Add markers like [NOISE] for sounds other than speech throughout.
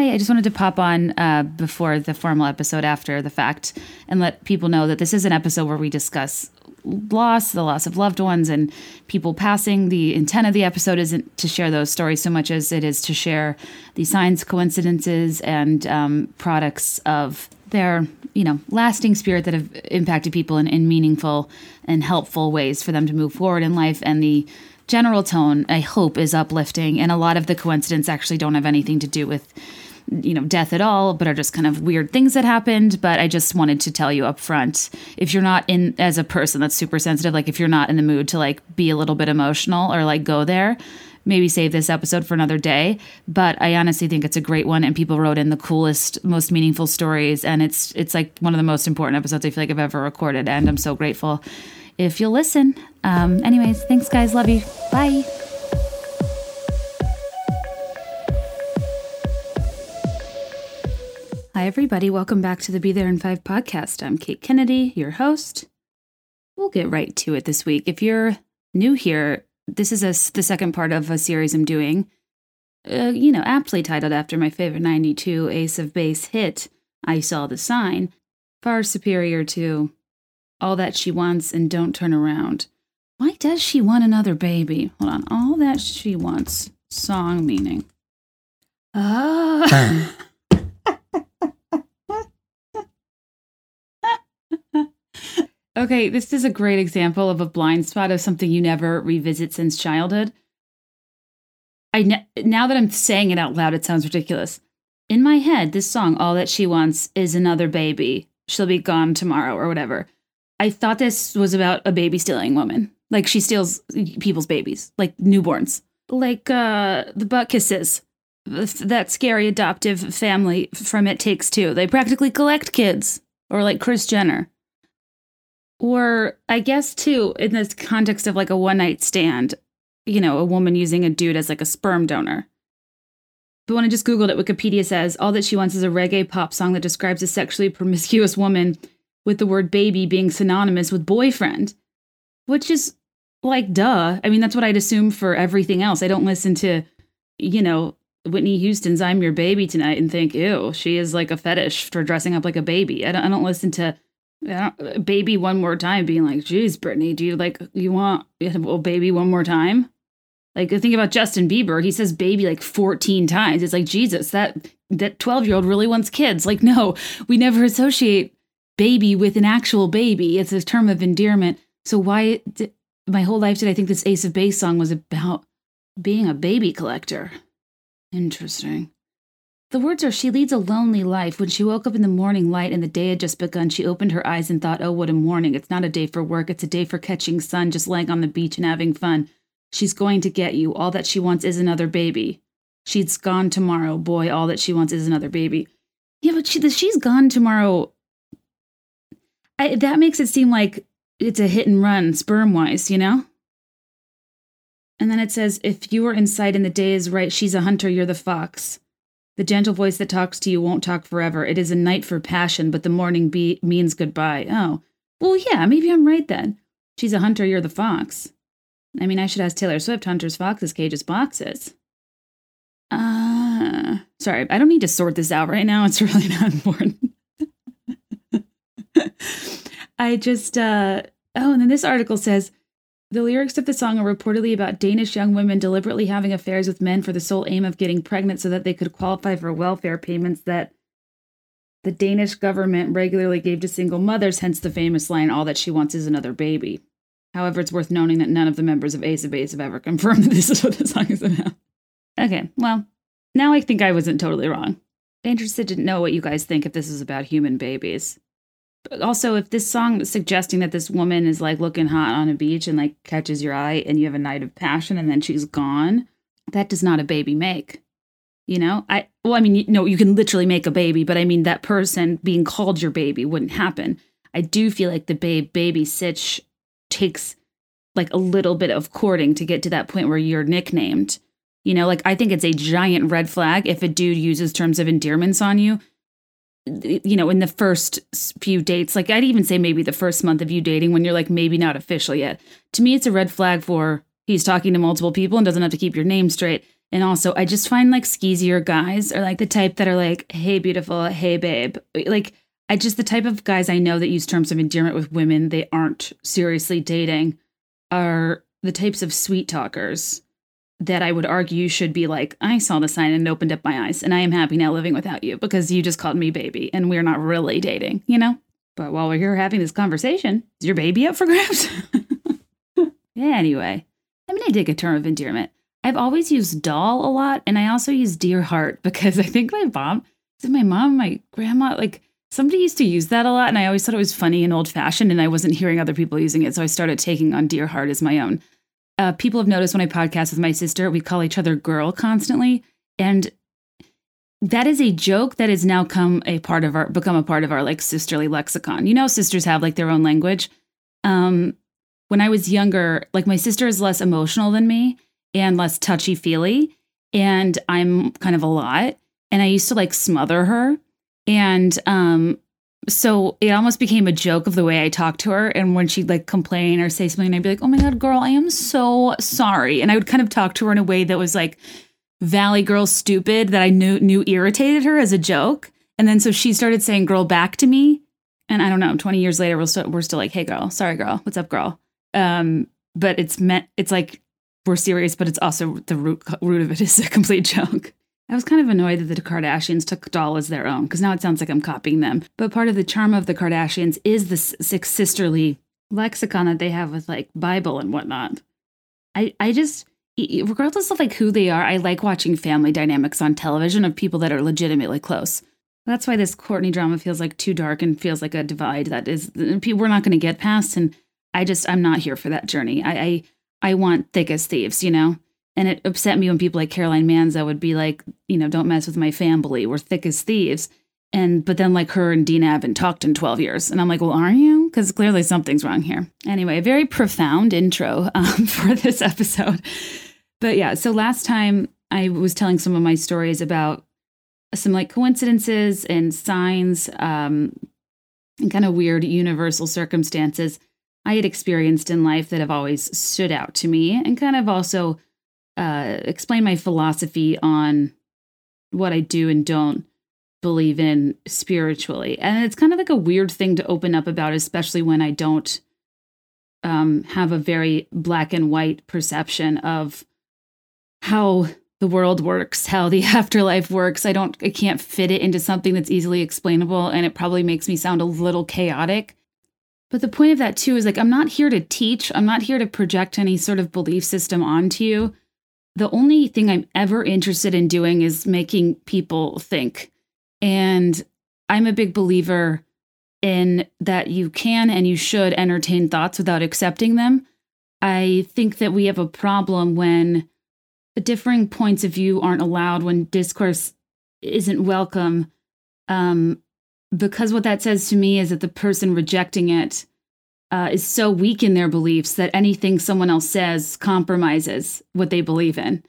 hi. I just wanted to pop on uh, before the formal episode after the fact and let people know that this is an episode where we discuss loss, the loss of loved ones, and people passing. The intent of the episode isn't to share those stories so much as it is to share the signs, coincidences, and um, products of their you know lasting spirit that have impacted people in, in meaningful and helpful ways for them to move forward in life and the general tone, I hope, is uplifting. And a lot of the coincidence actually don't have anything to do with, you know, death at all, but are just kind of weird things that happened. But I just wanted to tell you up front if you're not in, as a person that's super sensitive, like if you're not in the mood to like be a little bit emotional or like go there, maybe save this episode for another day. But I honestly think it's a great one, and people wrote in the coolest, most meaningful stories, and it's it's like one of the most important episodes I feel like I've ever recorded, and I'm so grateful if you'll listen. Um, anyways, thanks, guys. Love you. Bye. Hi, everybody. Welcome back to the Be There in Five podcast. I'm Kate Kennedy, your host. We'll get right to it this week. If you're new here, this is a, the second part of a series I'm doing, uh, you know, aptly titled after my favorite 92 Ace of Base hit, I Saw the Sign, far superior to all that she wants and don't turn around. Why does she want another baby? Hold on. All that she wants. Song meaning. Ah. [LAUGHS] [LAUGHS] okay, this is a great example of a blind spot of something you never revisit since childhood. I ne- now that I'm saying it out loud, it sounds ridiculous. In my head, this song, All That She Wants Is Another Baby. She'll be gone tomorrow or whatever. I thought this was about a baby stealing woman. Like she steals people's babies, like newborns. Like uh the Butkises. That scary adoptive family from It Takes Two. They practically collect kids. Or like Kris Jenner. Or I guess too, in this context of like a one night stand, you know, a woman using a dude as like a sperm donor. But when I just Googled it, Wikipedia says all that she wants is a reggae pop song that describes a sexually promiscuous woman with the word baby being synonymous with boyfriend, which is like, duh. I mean, that's what I'd assume for everything else. I don't listen to, you know, Whitney Houston's I'm Your Baby Tonight and think, ew, she is like a fetish for dressing up like a baby. I don't, I don't listen to don't, baby one more time being like, geez, Britney, do you like, you want well, baby one more time? Like, think about Justin Bieber. He says baby like 14 times. It's like, Jesus, that that 12 year old really wants kids. Like, no, we never associate baby with an actual baby. It's a term of endearment. So why did, my whole life did I think this Ace of Base song was about being a baby collector? Interesting. The words are She leads a lonely life. When she woke up in the morning light and the day had just begun, she opened her eyes and thought, Oh, what a morning. It's not a day for work. It's a day for catching sun, just laying on the beach and having fun. She's going to get you. All that she wants is another baby. She's gone tomorrow. Boy, all that she wants is another baby. Yeah, but she, she's gone tomorrow I, that makes it seem like it's a hit and run sperm wise, you know? And then it says, if you are in sight and the day is right, she's a hunter, you're the fox. The gentle voice that talks to you won't talk forever. It is a night for passion, but the morning be- means goodbye. Oh, well, yeah, maybe I'm right then. She's a hunter, you're the fox. I mean, I should ask Taylor Swift, hunters, foxes, cages, boxes. Uh, sorry, I don't need to sort this out right now. It's [LAUGHS] really not important. [LAUGHS] I just, uh, oh, and then this article says the lyrics of the song are reportedly about Danish young women deliberately having affairs with men for the sole aim of getting pregnant so that they could qualify for welfare payments that the Danish government regularly gave to single mothers, hence the famous line, All that she wants is another baby. However, it's worth noting that none of the members of Ace of Base have ever confirmed [LAUGHS] that this is what the song is about. Okay, well, now I think I wasn't totally wrong. Interested to know what you guys think if this is about human babies also if this song is suggesting that this woman is like looking hot on a beach and like catches your eye and you have a night of passion and then she's gone that does not a baby make you know? I well i mean you, no you can literally make a baby but i mean that person being called your baby wouldn't happen. I do feel like the babe baby sitch takes like a little bit of courting to get to that point where you're nicknamed you know? Like i think it's a giant red flag if a dude uses terms of endearments on you you know, in the first few dates, like I'd even say maybe the first month of you dating when you're like maybe not official yet. To me, it's a red flag for he's talking to multiple people and doesn't have to keep your name straight. And also, I just find like skeezier guys are like the type that are like, hey, beautiful, hey, babe. Like, I just, the type of guys I know that use terms of endearment with women they aren't seriously dating are the types of sweet talkers that I would argue should be like, I saw the sign and opened up my eyes, and I am happy now living without you because you just called me baby and we're not really dating, you know? But while we're here having this conversation, is your baby up for grabs? yeah, [LAUGHS] anyway, I mean, I dig a term of endearment. I've always used doll a lot, and I also use dear heart [LAUGHS] because I think my mom, my mom, my grandma, like somebody used to use that a lot, and I always thought it was funny and old fashioned, and I wasn't hearing other people using it, so I started taking on dear heart as my own. Uh, people have noticed when I podcast with my sister, we call each other girl constantly, and that is a joke that has now come a part of our become a part of our like sisterly lexicon. You know, sisters have like their own language. Um, when I was younger, like my sister is less emotional than me and less touchy feely, and I'm kind of a lot. And I used to like smother her, and um, so it almost became a joke of the way I talked to her. And when she'd like complain or say something, I'd be like, "Oh my god, girl, I am so sorry," and I would kind of talk to her in a way that was like Valley Girl stupid that I knew knew irritated her as a joke. And then so she started saying girl back to me. And I don't know, 20 years later, we're still, we're still like, hey girl, sorry girl, what's up girl? Um, but it's meant, it's like we're serious, but it's also the root, root of it is a complete [LAUGHS] joke. I was kind of annoyed that the Kardashians took doll as their own because now it sounds like I'm copying them. But part of the charm of the Kardashians is this sisterly lexicon that they have with like Bible and whatnot. I, I just, regardless of like who they are, I like watching family dynamics on television of people that are legitimately close. That's why this Kourtney drama feels like too dark and feels like a divide that is uh, we're not going to get past. And I just I'm not here for that journey. I, I I want thick as thieves, you know. And it upset me when people like Caroline Manzo would be like, you know, don't mess with my family. We're thick as thieves. And but then like her and Dina haven't talked in 12 years. And I'm like, well, aren't you? Because clearly something's wrong here. Anyway, a very profound intro um, [LAUGHS] for this episode. But yeah, so last time I was telling some of my stories about some like coincidences and signs um, and kind of weird universal circumstances I had experienced in life that have always stood out to me and kind of also uh, explain my philosophy on what I do and don't believe in spiritually. And it's kind of like a weird thing to open up about, especially when I don't um, have a very black and white perception of how the world works, how the [LAUGHS] afterlife works. I don't I can't fit it into something that's easily explainable and it probably makes me sound a little chaotic. But the point of that too is like I'm not here to teach, I'm not here to project any sort of belief system onto you. The only thing I'm ever interested in doing is making people think. And I'm a big believer in that you can and you should entertain thoughts without accepting them. I think that we have a problem when differing points of view aren't allowed when discourse isn't welcome um, because what that says to me is that the person rejecting it uh, is so weak in their beliefs that anything someone else says compromises what they believe in.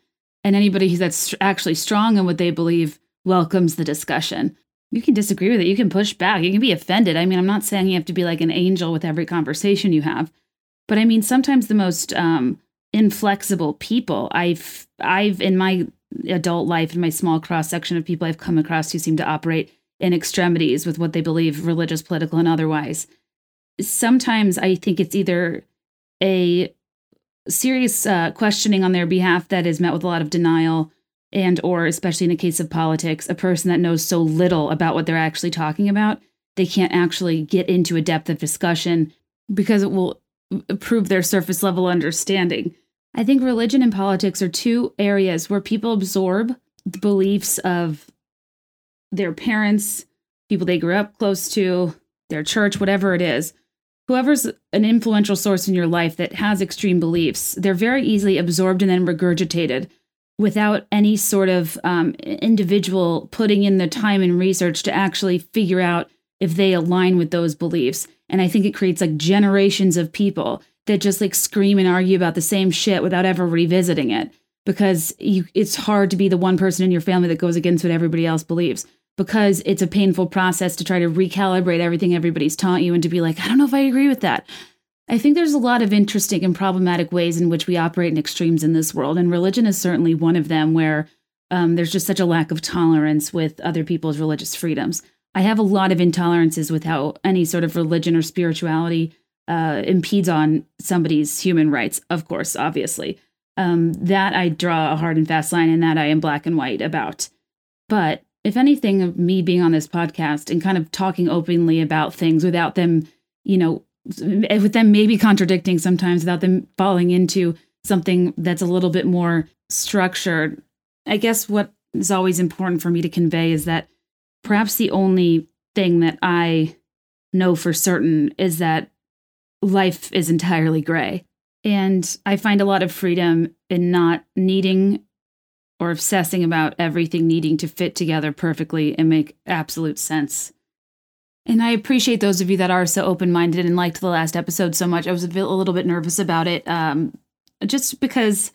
And anybody that's actually strong in what they believe welcomes the discussion. You can disagree with it. You can push back. You can be offended. I mean i'm not saying you have to be like an angel with every conversation you have. But i mean sometimes the most um, inflexible people I've I've in my adult life in my small cross section of people I've come across who seem to operate in extremities with what they believe religious political and otherwise sometimes I think it's either a serious uh, questioning on their behalf that is met with a lot of denial and or especially in a case of politics a person that knows so little about what they're actually talking about they can't actually get into a depth of discussion because it will prove their surface level understanding I think religion and politics are two areas where people absorb the beliefs of their parents, people they grew up close to, their church, whatever it is. Whoever's an influential source in your life that has extreme beliefs, they're very easily absorbed and then regurgitated without any sort of um, individual putting in the time and research to actually figure out if they align with those beliefs. And I think it creates like generations of people that just like scream and argue about the same shit without ever revisiting it because you it's hard to be the one person in your family that goes against what everybody else believes because it's a painful process to try to recalibrate everything everybody's taught you and to be like I don't know if I agree with that. I think there's a lot of interesting and problematic ways in which we operate in extremes in this world, and religion is certainly one of them where um, there's just such a lack of tolerance with other people's religious freedoms. I have a lot of intolerances with how any sort of religion or spirituality uh, impedes on somebody's human rights, of course, obviously. Um, that I draw a hard and fast line, and that I am black and white about. But if anything, of me being on this podcast and kind of talking openly about things without them, you know, eh, with them maybe contradicting sometimes without them falling into something that's a little bit more structured. I guess what is always important for me to convey is that perhaps the only thing that I know for certain is that life is entirely gray. And I find a lot of freedom in not needing or obsessing about everything needing to fit together perfectly and make absolute sense. And I appreciate those of you that are so open minded and liked the last episode so much. I was a, bit, a little bit nervous about it, um, just because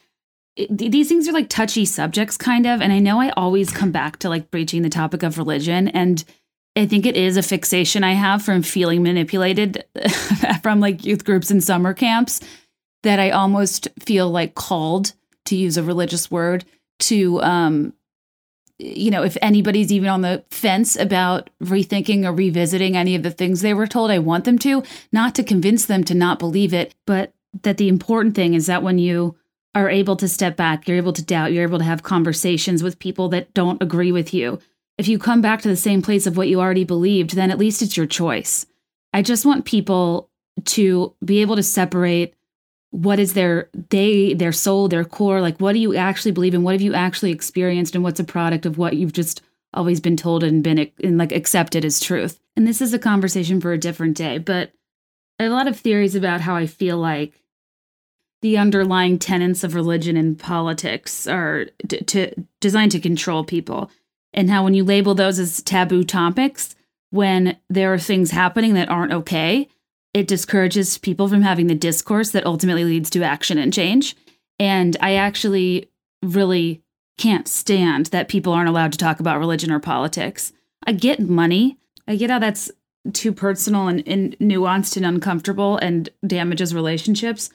it, these things are like touchy subjects, kind of. And I know I always come back to like breaching the topic of religion. And I think it is a fixation I have from feeling manipulated [LAUGHS] from like youth groups and summer camps that I almost feel like called to use a religious word to um, you know, if anybody's even on the fence about rethinking or revisiting any of the things they were told, I want them to, not to convince them to not believe it, but that the important thing is that when you are able to step back, you're able to doubt, you're able to have conversations with people that don't agree with you. If you come back to the same place of what you already believed, then at least it's your choice. I just want people to be able to separate what is their they their soul their core? Like what do you actually believe in? What have you actually experienced? And what's a product of what you've just always been told and been and like accepted as truth? And this is a conversation for a different day but a lot of theories about how i feel like the underlying tenets of religion and politics are d- to designed to control people and how when you label those as taboo topics when there are things happening that aren't okay it discourages people from having the discourse that ultimately leads to action and change. And I actually really can't stand that people aren't allowed to talk about religion or politics. I get money. I get how that's too personal and, and nuanced and uncomfortable and damages relationships.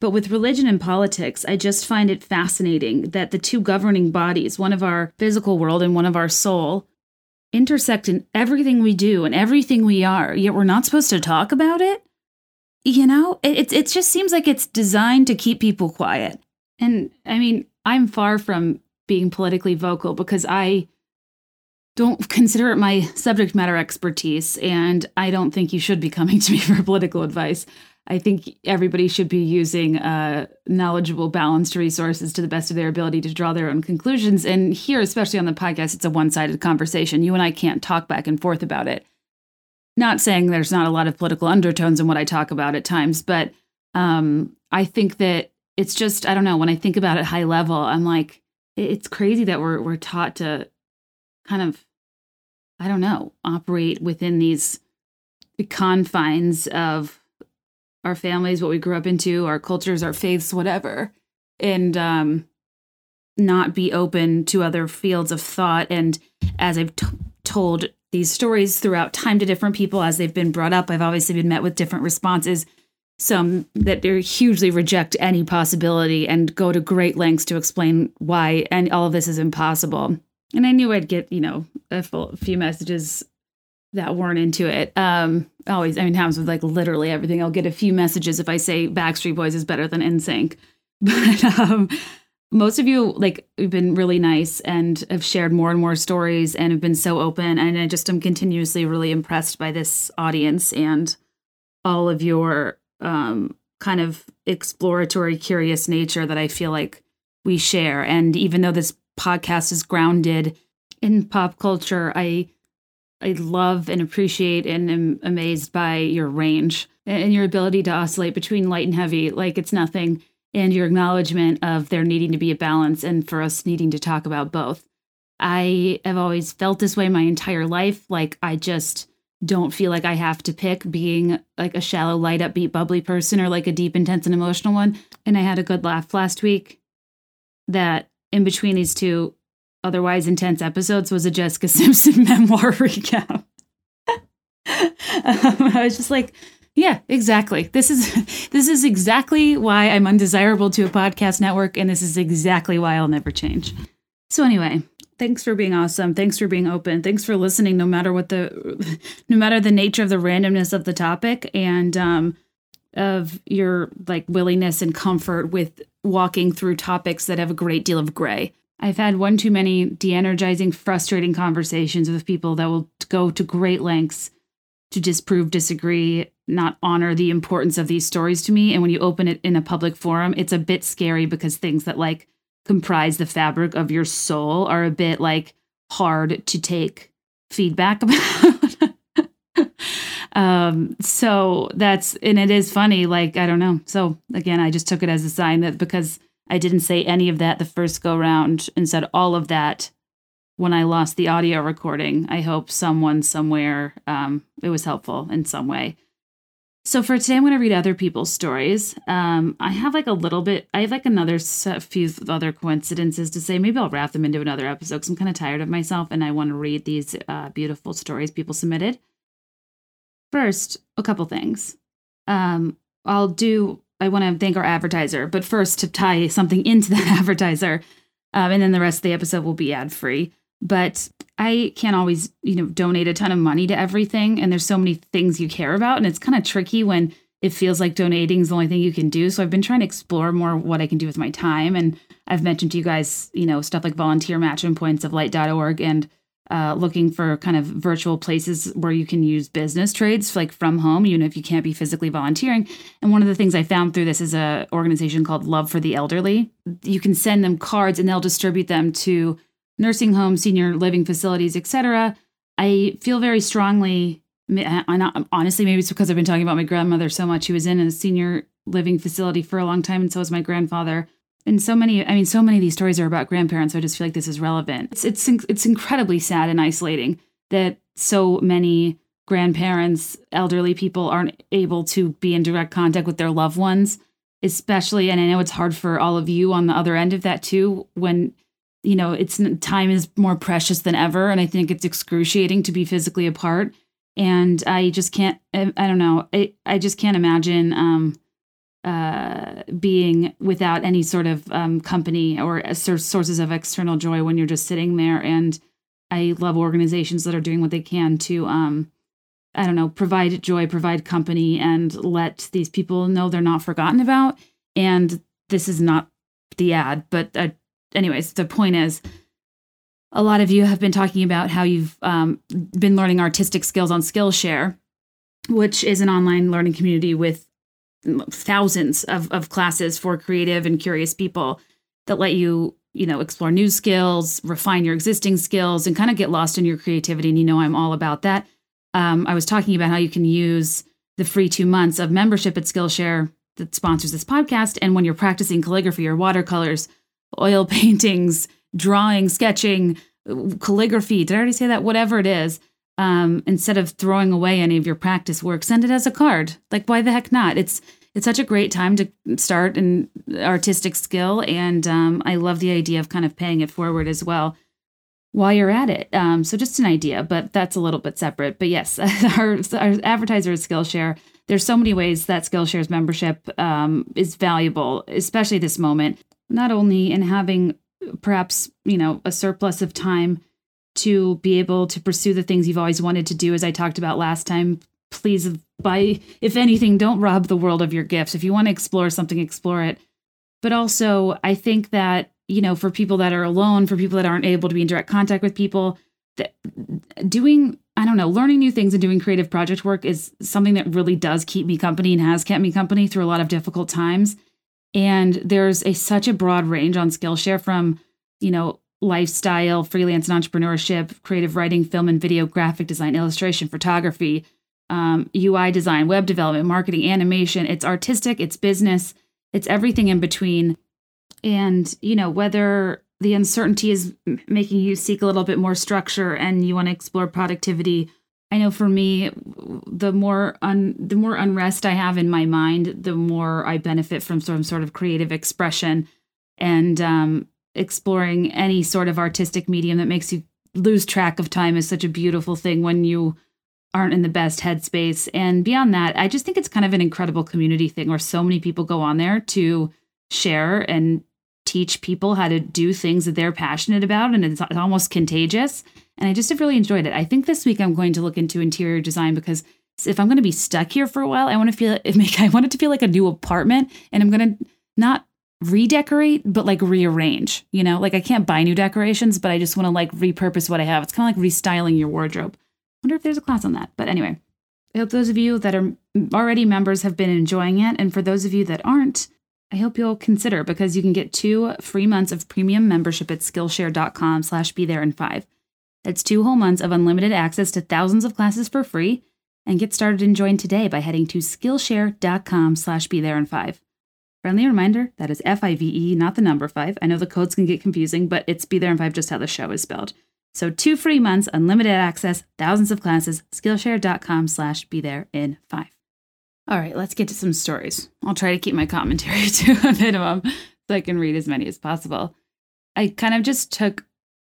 But with religion and politics, I just find it fascinating that the two governing bodies, one of our physical world and one of our soul, intersect in everything we do and everything we are, yet we're not supposed to talk about it? You know, it, it, it just seems like it's designed to keep people quiet. And I mean, I'm far from being politically vocal because I don't [LAUGHS] consider it my subject matter expertise. And I don't think you should be coming to me [LAUGHS] for political advice. I think everybody should be using uh, knowledgeable, balanced resources to the best of their ability to draw their own conclusions. And here, especially on the podcast, it's a one sided conversation. You and I can't talk back and forth about it. Not saying there's not a lot of political undertones in what I talk about at times, but um, I think that it's just, I don't know, when I think about it high level, I'm like, it's crazy that we're, we're taught to kind of, I don't know, operate within these confines of our families, what we grew up into, our cultures, our faiths, whatever, and um, not be open to other fields of thought. And as I've t- told these stories throughout time to different people as they've been brought up, I've obviously been met with different responses. Some that hugely reject any possibility and go to great lengths to explain why and all of this is impossible. And I knew I'd get, you know, a few messages that weren't into it. Um, always, I mean, happens with like literally everything. I'll get a few messages if I say Backstreet Boys is better than NSYNC. [LAUGHS] But um, most of you like have been really nice and have shared more and more stories and have been so open. And I just am continuously really impressed by this audience and all of your um, kind of exploratory, curious nature that I feel like we share. And even though this podcast is grounded in pop culture, I I love and appreciate and am amazed by your range and your ability to oscillate between light and heavy like it's nothing, and your acknowledgement of there needing to be a balance and for us needing to talk about both. I have always felt this way my entire life. Like, I just don't feel like I have to pick being like a shallow, light, upbeat, bubbly person or like a deep, intense, and emotional one. And I had a good laugh last week that in between these two otherwise intense episodes was a Jessica [LAUGHS] Simpson memoir recap. um, [LAUGHS] I was just like, Yeah, exactly. This is [LAUGHS] this is exactly why I'm undesirable to a podcast network and this is exactly why I'll never change. So anyway, thanks for being awesome. Thanks for being open. Thanks for listening no matter what the no matter the nature of the randomness of the topic and um of your like willingness and comfort with walking through topics that have a great deal of gray. I've had one too many de-energizing, frustrating conversations with people that will go to great lengths to disprove, disagree, not honor the importance of these stories to me. And when you open it in a public forum, it's a bit scary because things that like comprise the fabric of your soul are a bit like hard to take feedback [LAUGHS] about. um so that's and it is funny like i don't know so again i just took it as a sign that because i didn't say any of that the first go round and said all of that when i lost the audio recording. I hope someone somewhere um it was helpful in some way. So for today i'm going to read other people's stories. Um i have like a little bit i have like another few other coincidences to say. Maybe i'll wrap them into another episode because i'm kind of tired of myself and i want to read these uh, beautiful stories people submitted. First, a couple things. Um, I'll do, I want to thank our advertiser, but first to tie something into that [LAUGHS] advertiser, um, and then the rest of the episode will be ad free. But I can't always, you know, donate a ton of money to everything. And there's so many things you care about. And it's kind of tricky when it feels like donating is the only thing you can do. So I've been trying to explore more what I can do with my time. And I've mentioned to you guys, you know, stuff like volunteer match and points of light.org and uh, looking for kind of virtual places where you can use business trades like from home, even if you can't be physically volunteering. And one of the things I found through this is a organization called Love for the Elderly. You can send them cards and they'll distribute them to nursing homes, senior living facilities, etc. I feel very strongly. I, honestly, maybe it's because I've been talking about my grandmother so much. She was in a senior living facility for a long time, and so was my grandfather and so many i mean so many of these stories are about grandparents so i just feel like this is relevant. It's it's, it's incredibly sad and isolating that so many grandparents elderly people aren't able to be in direct contact with their loved ones especially and i know it's hard for all of you on the other end of that too when you know it's time is more precious than ever and i think it's excruciating to be physically apart. And i just can't i, I don't know I, I just can't imagine um uh, being without any sort of um, company or sources of external joy when you're just sitting there. And I love organizations that are doing what they can to, um, I don't know, provide joy, provide company, and let these people know they're not forgotten about. And this is not the ad, but uh, anyways, the point is. A lot of you have been talking about how you've um, been learning artistic skills on Skillshare, which is an online learning community with thousands of, of classes for creative and curious people that let you you know explore new skills refine your existing skills and kind of get lost in your creativity and you know i'm all about that. Um, i was talking about how you can use the free two months of membership at skillshare that sponsors this podcast and when you're practicing calligraphy or watercolors oil [LAUGHS] paintings drawing sketching calligraphy did i already say that? Whatever it is um, instead of throwing away any of your practice work, send it as a card. Like, why the heck not? It's it's such a great time to start an artistic skill, and um, I love the idea of kind of paying it forward as well while you're at it. Um, so just an idea, but that's a little bit separate. But yes, [LAUGHS] our, our advertiser is Skillshare. There's so many ways that Skillshare's membership um, is valuable, especially this moment. Not only in having perhaps you know a surplus of time to be able to pursue the things you've always wanted to do, as I talked about last time. Please, by if anything, don't rob the world of your gifts. If you want to explore something, explore it. But also, I think that you know, for people that are alone, for people that aren't able to be in direct contact with people, that doing I don't know, learning new things and doing creative project work is something that really does keep me company and has kept me company through a lot of difficult times. And there's a such a broad range on Skillshare from, you know, lifestyle, freelance and entrepreneurship, creative writing, film and video, graphic design, illustration, photography, um, UI design, web development, marketing, animation. It's artistic, it's business, it's everything in between. And, you know, whether the uncertainty is making you seek a little bit more structure and you want to explore productivity. I know for me, the more un, the more unrest I have in my mind, the more I benefit from some sort of creative expression. And um, exploring any sort of artistic medium that makes you lose track of time is such a beautiful thing when you aren't in the best headspace. And beyond that, I just think it's kind of an incredible community thing where so many people go on there to share and teach people how to do things that they're passionate about. And it's almost contagious. And I just have really enjoyed it. I think this week I'm going to look into interior design because if I'm going to be stuck here for a while, I want to feel it [LAUGHS] make I want it to feel like a new apartment and I'm going to not redecorate but like rearrange, you know? Like I can't buy new decorations, but I just want to like repurpose what I have. It's kind of like restyling your wardrobe. wonder if there's a class on that. But anyway, I hope those of you that are already members have been enjoying it and for those of you that aren't, I hope you'll consider because you can get two free months of premium membership at skillshare.com slash be there in five. That's two whole months of unlimited access to thousands of classes for free and get started and join today by heading to skillshare.com slash be there in five. Friendly reminder that is F I V E, not the number five. I know the codes can get confusing, but it's be there in five just how the show is spelled. So two free months, unlimited access, thousands of classes, skillshare.com slash be there in five. All right, let's get to some stories. I'll try to keep my commentary [LAUGHS] to a minimum so I can read as many as possible. I kind of just took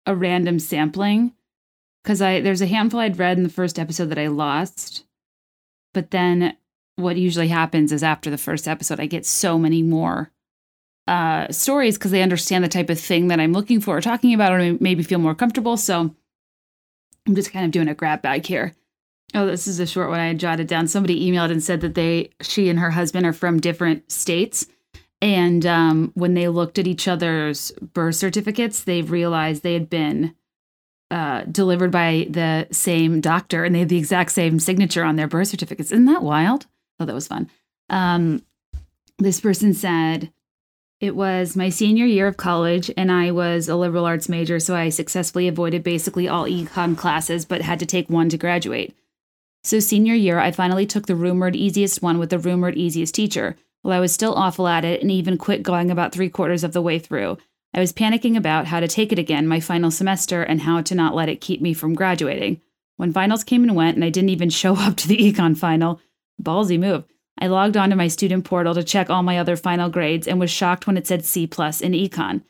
a random sampling because I there's a handful I'd read in the first episode that I lost, but then what usually happens is after the first episode, I get so many more uh, stories because they understand the type of thing that I'm looking for or talking about, or maybe feel more comfortable. So I'm just kind of doing a grab bag here. Oh, this is a short one I jotted down. Somebody emailed and said that they, she and her husband are from different states. And um, when they looked at each other's birth certificates, they realized they had been uh, delivered by the same doctor and they had the exact same signature on their birth certificates. Isn't that wild? Oh, that was fun. Um, this person said, it was my senior year of college, and I was a liberal arts major, so I successfully avoided basically all econ classes, but had to take one to graduate. So, senior year, I finally took the rumored easiest one with the rumored easiest teacher. While I was still awful at it and even quit going about three quarters of the way through, I was panicking about how to take it again my final semester and how to not let it keep me from graduating. When finals came and went, and I didn't even [LAUGHS] show up to the econ final, ballsy move. I logged onto my student portal to check all my other final grades and was shocked when it said C plus in econ.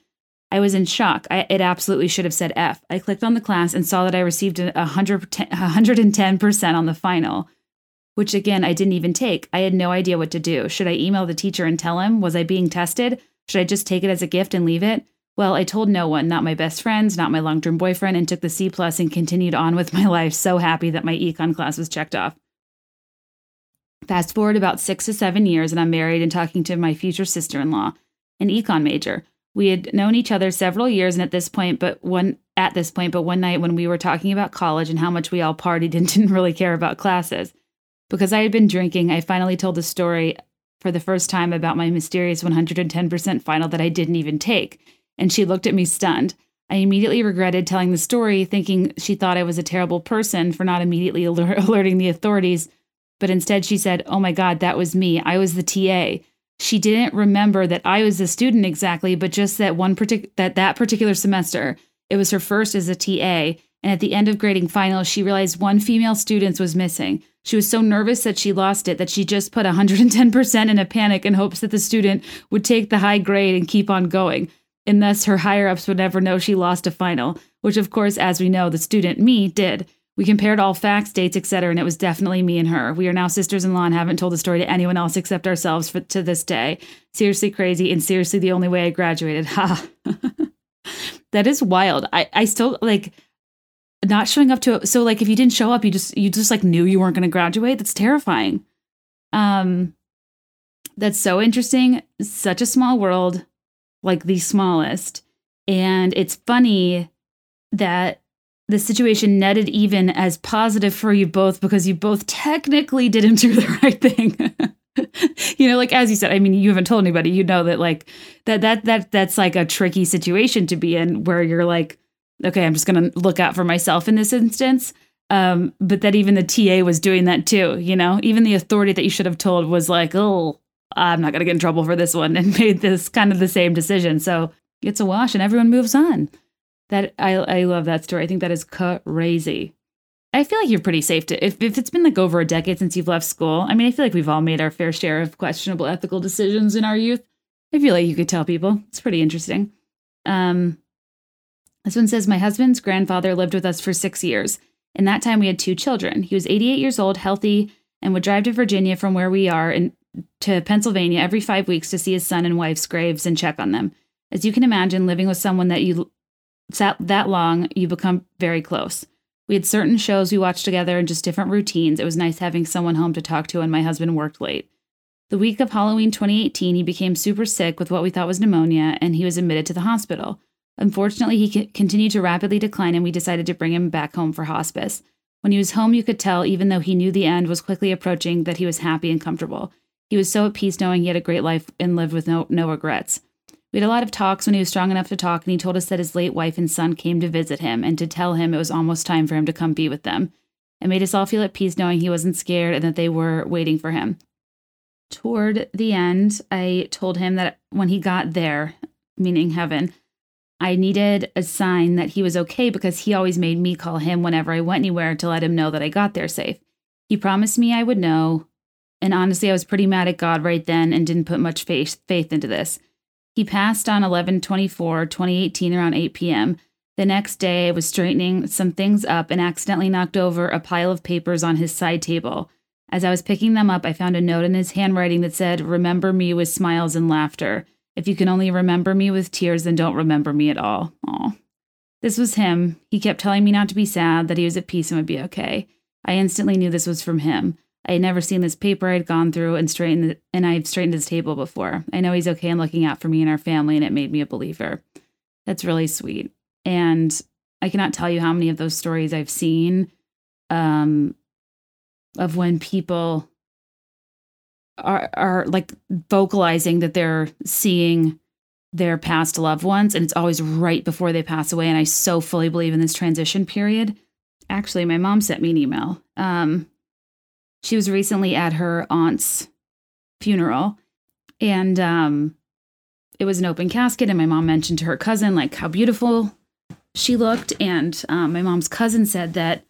I was in shock. I, it absolutely should have said F. I clicked on the class and saw that I received a 110% on the final, which again, I didn't even take. I had no idea what to do. Should I email the teacher and tell him? Was I being tested? Should I just take it as a gift and leave it? Well, I told no one, not my best friends, not my long term boyfriend, and took the C plus and continued on with my [LAUGHS] life, so happy that my econ class was checked off. Fast forward about six to seven years, and I'm married and talking to my future sister in law, an econ major. We had known each other several years, and at this point, but one at this point, but one night when we were talking about college and how much we all partied [LAUGHS] and didn't really care about classes. Because I had been drinking, I finally told the story for the first time about my mysterious 110% final that I didn't even take and she looked at me stunned. I immediately regretted telling the story, thinking she thought I was a terrible person for not immediately alert- [LAUGHS] alerting the authorities. But instead, she said, Oh my God, that was me. I was the TA. She didn't remember that I was a student exactly, but just that one partic- that that particular semester, it was her first as a TA. And at the end of grading finals, she realized one female student was missing. She was so nervous that she lost it that she just put 110% in a panic in hopes that the student would take the high grade and keep on going and thus her higher ups would never know she lost a final, which, of course, as we know, the student, me, did. We compared all facts, dates, etc., and it was definitely me and her. We are now sisters in law and haven't told the story to anyone else except ourselves for, to this day. Seriously crazy, and seriously the only way I graduated. Ha. [LAUGHS] that is wild. I, I still like not showing up to it. so like if you didn't show up, you just you just like knew you weren't going to graduate. That's terrifying. Um, that's so interesting. Such a small world like the smallest. And it's funny that the situation netted even as positive for you both because you both technically didn't [LAUGHS] do the right thing. [LAUGHS] you know, like as you said, I mean, you haven't told anybody, you know that like that that that that's like a tricky situation to be in where you're like, okay, I'm just gonna look out for myself in this instance. Um, but that even the TA was doing that too, you know, even the authority that you should have told was like, oh, I'm not going to get in trouble for this one [LAUGHS] and made this kind of the same decision. So it's a wash and everyone moves on. That I I love that story. I think that is crazy. I feel like you're pretty safe to if, if it's been like over a decade since you've left school. I mean, I feel like we've all made our fair share of questionable ethical decisions in our youth. I feel like you could tell people. It's pretty interesting. Um, this one says my husband's grandfather lived with us for six years. In that time, we had two children. He was 88 years old, healthy, and would drive to Virginia from where we are and to Pennsylvania every five weeks to see his son and wife's graves and check on them. As you can imagine, living with someone that you sat that long, you become very close. We had certain shows we watched together and just different routines. It was nice having someone home to talk to, and my husband worked late. The week of Halloween 2018, he became super sick with what we thought was pneumonia, and he was admitted to the hospital. Unfortunately, he continued to rapidly decline, and we decided to bring him back home for hospice. When he was home, you could tell, even though he knew the end was quickly approaching, that he was happy and comfortable. He was so at peace knowing he had a great life and lived with no, no regrets. We had a lot of talks when he was strong enough to talk, and he told us that his late wife and son came to visit him and to tell him it was almost time for him to come be with them. It made us all feel at peace knowing he wasn't scared and that they were waiting for him. Toward the end, I told him that when he got there, meaning heaven, I needed a sign that he was okay because he always made me call him whenever I went anywhere to let him know that I got there safe. He promised me I would know, and honestly, I was pretty mad at God right then and didn't put much faith, faith into this. He passed on 11 24, 2018, around 8 p.m. The next day, I was straightening some things up and accidentally knocked over a pile of papers on his side table. As I was picking them up, I found a note in his handwriting that said, Remember me with smiles and laughter. If you can only remember me with tears, then don't remember me at all. Aw. This was him. He kept telling me not to be sad, that he was at peace and would be okay. I instantly knew this was from him. I had never seen this paper I'd gone through and straightened and I've straightened his table before. I know he's okay and looking out for me and our family, and it made me a believer. That's really sweet. And I cannot tell you how many of those stories I've seen um, of when people are are like vocalizing that they're seeing their past loved ones and it's always right before they pass away and i so fully believe in this transition period actually my mom sent me an email um, she was recently at her aunt's funeral. And um, it was an open casket and my mom mentioned to her cousin like how beautiful she looked. And um, my mom's cousin said that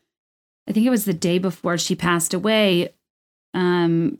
i think it was the day before she passed away um,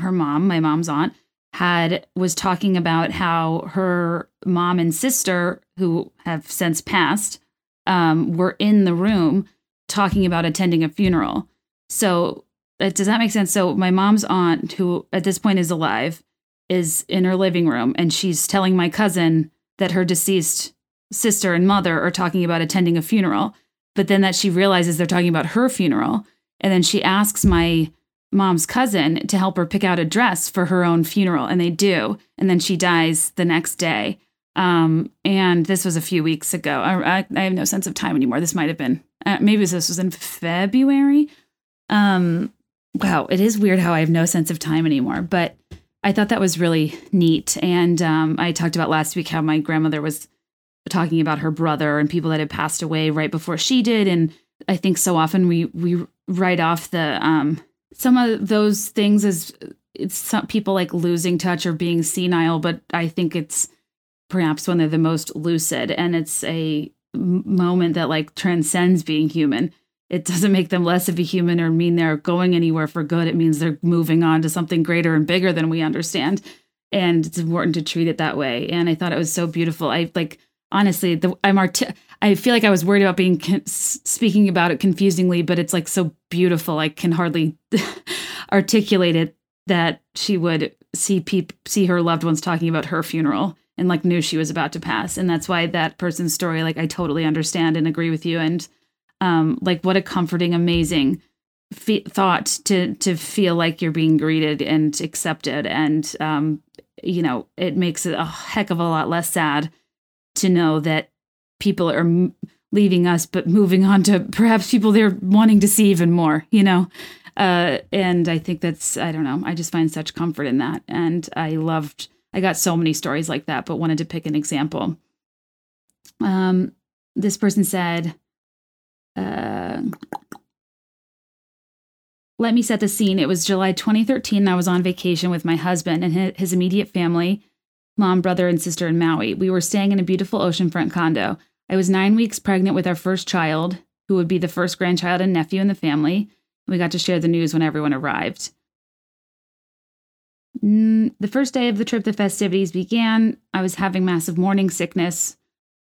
her mom my mom's aunt had was talking about how her mom and sister who have since passed um, were in the room talking about attending a funeral. So does that make sense? So my mom's aunt, who at this point is alive, is in her living room and she's telling my cousin that her deceased sister and mother are talking about attending a funeral, but then that she realizes they're talking about her funeral. And then she asks my mom's cousin to help her pick out a dress for her own funeral, and they do. And then she dies the next day. Um, and this was a few weeks ago. I, I, I have no sense of time anymore. This might have been, uh, maybe this was in February. Um, wow, it is weird how I have no sense of time anymore. But I thought that was really neat. And um, I talked about last week how my grandmother was talking about her brother and people that had passed away right before she did. And I think so often we we write off the um, some of those things as it's some people like losing touch or being senile, but I think it's perhaps when they're the most lucid and it's a moment that like transcends being human it doesn't make them less of a human or mean they're going anywhere for good. It means they're moving on to something greater and bigger than we understand. And it's important to treat it that way. And I thought it was so beautiful. I like, honestly, the, I'm art- I feel like I was worried about being con- speaking about it confusingly, but it's like so beautiful. I can hardly [LAUGHS] articulate it that she would see peop- see her loved ones talking about her funeral and like knew she was about to pass. And that's why that person's story, like I totally understand and agree with you. And um, like what a comforting, amazing thought to to feel like you're being greeted and accepted, and um, you know, it makes it a heck of a lot less sad to know that people are m- leaving us, but moving on to perhaps people they're wanting to see even more. You know. Uh, and I think that's I don't know. I just find such comfort in that, and I loved. I got so many stories like that, but wanted to pick an example. Um, this person said, uh, let me set the scene. It was July 2013. I was on vacation with my husband and his immediate family mom, brother, and sister in Maui. We were staying in a beautiful oceanfront condo. I was nine weeks pregnant with our first child, who would be the first grandchild and nephew in the family. We got to share the news when everyone arrived. The first day of the trip, the festivities began. I was having massive morning sickness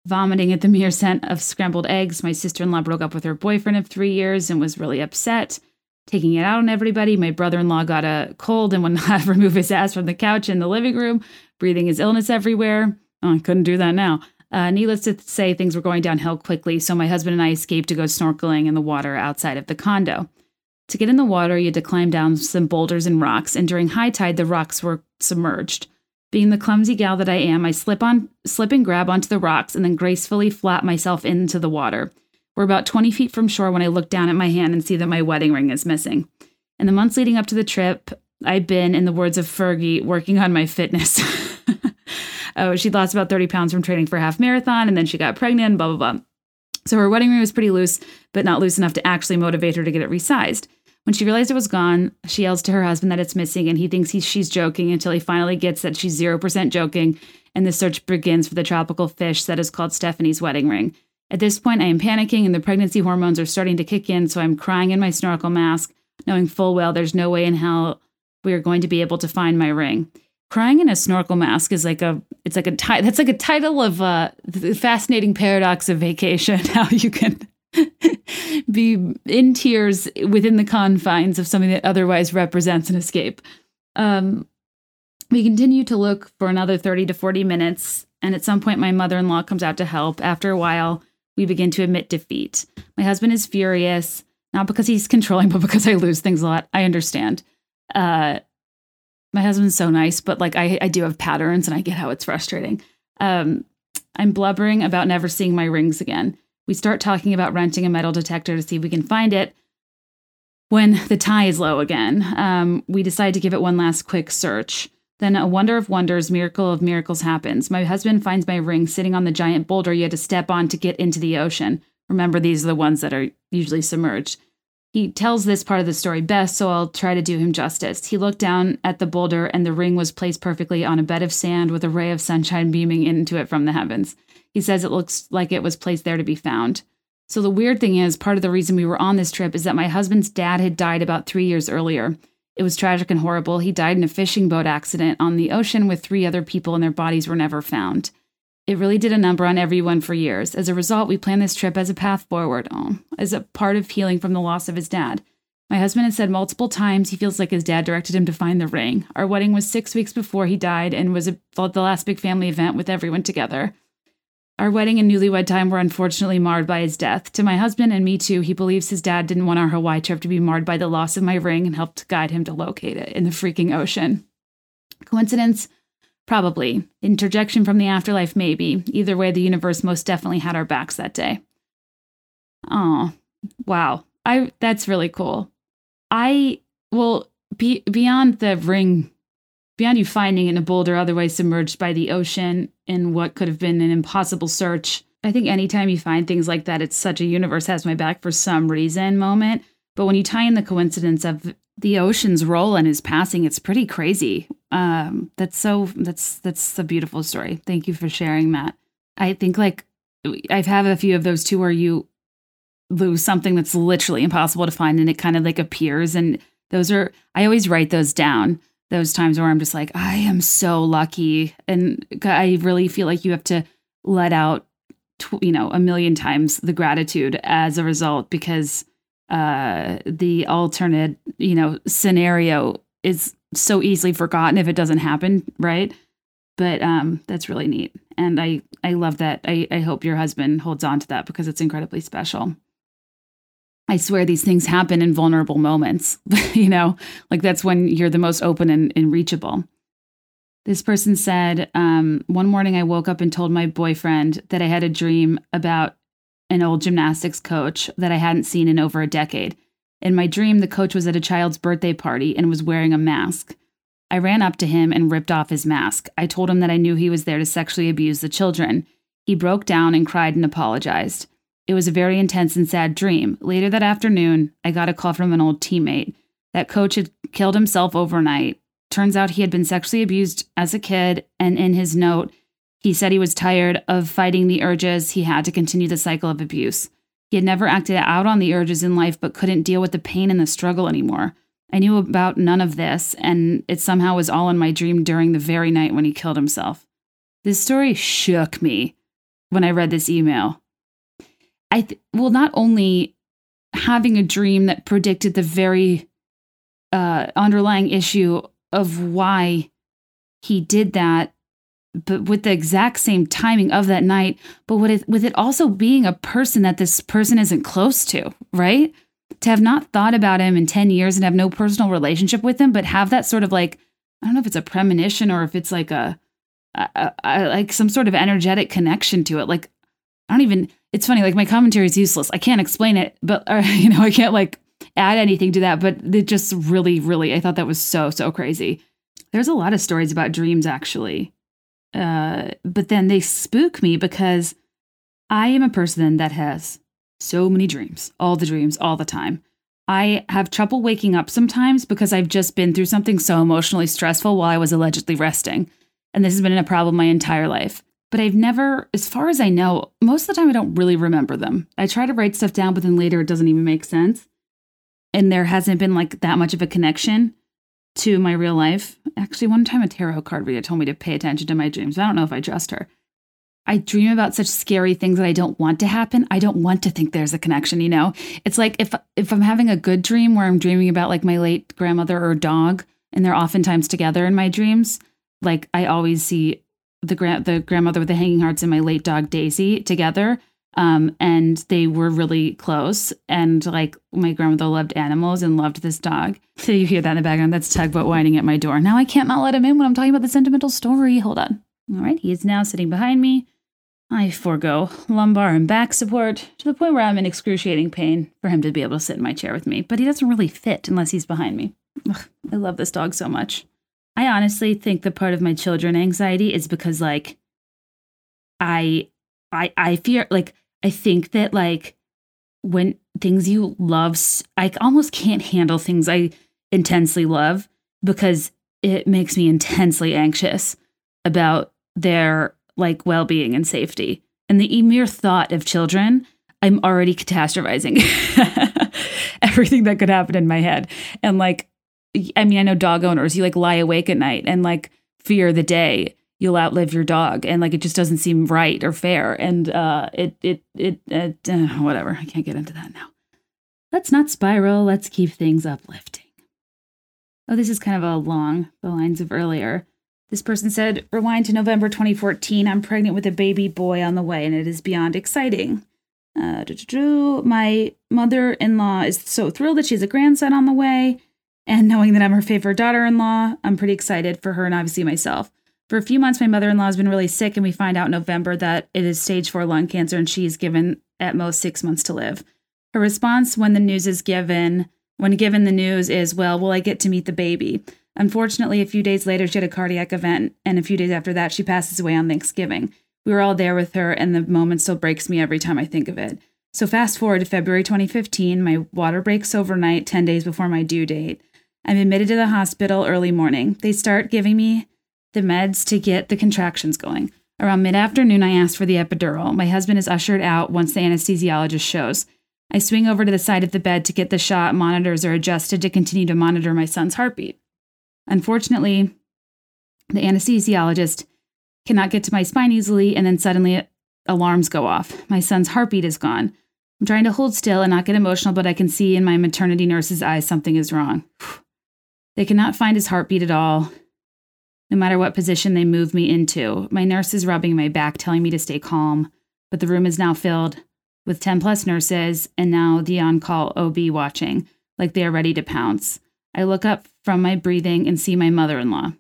vomiting at the mere scent of scrambled eggs. My sister in law broke up with her boyfriend of three years and was really upset, taking it out on everybody. My brother in law got a cold and would [LAUGHS] not remove his ass from the couch in the living room, breathing his illness everywhere. Oh, I couldn't do that now. Uh, needless to say, things were going downhill quickly, so my husband and I escaped to go snorkeling in the water outside of the condo. To get in the water, you had to climb down some boulders and rocks, and during high tide, the rocks were submerged. Being the clumsy gal that I am, I slip on, slip and grab onto the rocks, and then gracefully flap myself into the water. We're about 20 feet from shore when I look down at my hand and see that my wedding ring is missing. In the months leading up to the trip, I've been, in the words of Fergie, working on my fitness. [LAUGHS] oh, she'd lost about 30 pounds from training for half marathon, and then she got pregnant, blah, blah, blah. So her wedding ring was pretty loose, but not loose enough to actually motivate her to get it resized. When she realized it was gone, she yells to her husband that it's missing, and he thinks he's, she's joking until he finally gets that she's 0% joking, and the search begins for the tropical fish that is called Stephanie's wedding ring. At this point, I am panicking, and the pregnancy hormones are starting to kick in, so I'm crying in my snorkel mask, knowing full well there's no way in hell we are going to be able to find my ring. Crying in a snorkel mask is like a it's like a ti- that's like a title of uh, the fascinating paradox of vacation. [LAUGHS] How you can be in tears within the confines of something that otherwise represents an escape. Um, we continue to look for another 30 to 40 minutes, and at some point, my mother in law comes out to help. After a while, we begin to admit defeat. My husband is furious, not because he's controlling, but because I lose things a lot. I understand. Uh, my husband's so nice, but like I, I do have patterns and I get how it's frustrating. Um, I'm blubbering about never seeing my rings again. We start talking about renting a metal detector to see if we can find it. When the tie is low again, um, we decide to give it one last quick search. Then a wonder of wonders, miracle of miracles happens. My husband finds my ring sitting on the giant boulder you had to step on to get into the ocean. Remember, these are the ones that are usually submerged. He tells this part of the story best, so I'll try to do him justice. He looked down at the boulder, and the ring was placed perfectly on a bed of sand with a ray of sunshine beaming into it from the heavens. He says it looks like it was placed there to be found. So the weird thing is, part of the reason we were on this trip is that my husband's dad had died about three years earlier. It was tragic and horrible. He died in a fishing boat accident on the ocean with three other people, and their bodies were never found. It really did a number on everyone for years. As a result, we planned this trip as a path forward, oh, as a part of healing from the loss of his dad. My husband had said multiple times he feels like his dad directed him to find the ring. Our wedding was six weeks before he died and was a, the last big family event with everyone together. Our wedding and newlywed time were unfortunately marred by his death. To my husband and me too, he believes his dad didn't want our Hawaii trip to be marred by the loss of my ring and helped guide him to locate it in the freaking ocean. Coincidence? Probably. Interjection from the afterlife? Maybe. Either way, the universe most definitely had our backs that day. Oh, wow. I that's really cool. I well, be, beyond the ring Beyond you finding in a boulder otherwise submerged by the ocean in what could have been an impossible search, I think anytime you find things like that, it's such a universe has my back for some reason moment. But when you tie in the coincidence of the ocean's role in his passing, it's pretty crazy. Um, that's so that's that's a beautiful story. Thank you for sharing, Matt. I think like I've had a few of those too where you lose something that's literally impossible to find and it kind of like appears and those are I always write those down those times where I'm just like, I am so lucky. And I really feel like you have to let out, tw- you know, a million times the gratitude as a result because uh, the alternate, you know, scenario is so easily forgotten if it doesn't happen, right? But um, that's really neat. And I, I love that. I, I hope your husband holds on to that because it's incredibly special. I swear these things happen in vulnerable moments. [LAUGHS] you know, like that's when you're the most open and, and reachable. This person said, um, One morning I woke up and told my boyfriend that I had a dream about an old gymnastics coach that I hadn't seen in over a decade. In my dream, the coach was at a child's birthday party and was wearing a mask. I ran up to him and ripped off his mask. I told him that I knew he was there to sexually abuse the children. He broke down and cried and apologized. It was a very intense and sad dream. Later that afternoon, I got a call from an old teammate. That coach had killed himself overnight. Turns out he had been sexually abused as a kid, and in his note, he said he was tired of fighting the urges he had to continue the cycle of abuse. He had never acted out on the urges in life, but couldn't deal with the pain and the struggle anymore. I knew about none of this, and it somehow was all in my dream during the very night when he killed himself. This story shook me. when I read this email. I th- well, not only having a dream that predicted the very uh, underlying issue of why he did that, but with the exact same timing of that night, but with it, with it also being a person that this person isn't close to, right? To have not thought about him in 10 years and have no personal relationship with him, but have that sort of like, I don't know if it's a premonition or if it's like a, a, a like some sort of energetic connection to it. Like, I don't even, it's funny, like my commentary is useless. I can't explain it, but, or, [LAUGHS] you know, I can't like add anything to that, but it just really, really, I thought that was so, so crazy. There's a lot of stories about dreams actually. Uh, but then they spook me because I am a person that has so many dreams, all the dreams, all the time. I have trouble waking up sometimes because I've just been through something so emotionally stressful while I was allegedly resting. And this has been a problem my entire life. But I've never, as far as I know, most of the time I don't really remember them. I try to write stuff down, but then later it doesn't even make sense. And there hasn't been like that much of a connection to my real life. Actually, one time a tarot card reader told me to pay attention to my dreams. I don't know if I trust her. I dream about such scary things that I don't want to happen. I don't want to think there's a connection, you know? It's like if if I'm having a good dream where I'm dreaming about like my late grandmother or dog and they're oftentimes together in my dreams, like I always see the grand the grandmother with the hanging hearts and my late dog Daisy together um, and they were really close. And like my grandmother loved animals and loved this dog. So [LAUGHS] you hear that in the background. That's Tugboat whining at my door. Now I can't not let him in when I'm talking about the sentimental story. Hold on. All right, he is now sitting behind me. I forego lumbar and back support to the point where I'm in excruciating pain for him to be able to sit in my chair with me, but he doesn't really fit unless he's behind me. Ugh, I love this dog so much. I honestly think the part of my children anxiety is because like I I I fear like I think that like when things you love, I almost can't handle things I intensely love because it makes me intensely anxious about their like well-being and safety. And the mere thought of children, I'm already catastrophizing [LAUGHS] everything that could happen in my head. And like I mean, I know dog owners, you like lie awake at night and like fear the day you'll outlive your dog and like it just doesn't seem right or fair and uh it it it, it uh, whatever i can't get into that now. Let's not spiral let's keep things uplifting. Oh this is kind of a long the lines of earlier. This person said rewind to november 2014 i'm pregnant with a baby boy on the way and it is beyond exciting. Uh, my mother-in-law is so thrilled that she has a grandson on the way and knowing that i'm her favorite daughter-in-law i'm pretty excited for her and obviously myself for a few months, my mother in law has been really sick, and we find out in November that it is stage four lung cancer and she's given at most six months to live. Her response when the news is given, when given the news, is, Well, will I get to meet the baby? Unfortunately, a few days later, she had a cardiac event, and a few days after that, she passes away on Thanksgiving. We were all there with her, and the moment still breaks me every time I think of it. So, fast forward to February 2015, my water breaks overnight, 10 days before my due date. I'm admitted to the hospital early morning. They start giving me the meds to get the contractions going. Around mid afternoon, I ask for the epidural. My husband is ushered out once the anesthesiologist shows. I swing over to the side of the bed to get the shot. Monitors are adjusted to continue to monitor my son's heartbeat. Unfortunately, the anesthesiologist cannot get to my spine easily, and then suddenly uh, alarms go off. My son's heartbeat is gone. I'm trying to hold still and not get emotional, but I can see in my maternity nurse's eyes something is wrong. [SIGHS] They cannot find his heartbeat at all no matter what position they move me into. My nurse is rubbing my back, telling me to stay calm, but the room is now filled with 10 plus nurses and now the on call OB watching, like they are ready to pounce. I look up from my breathing and see my mother in law.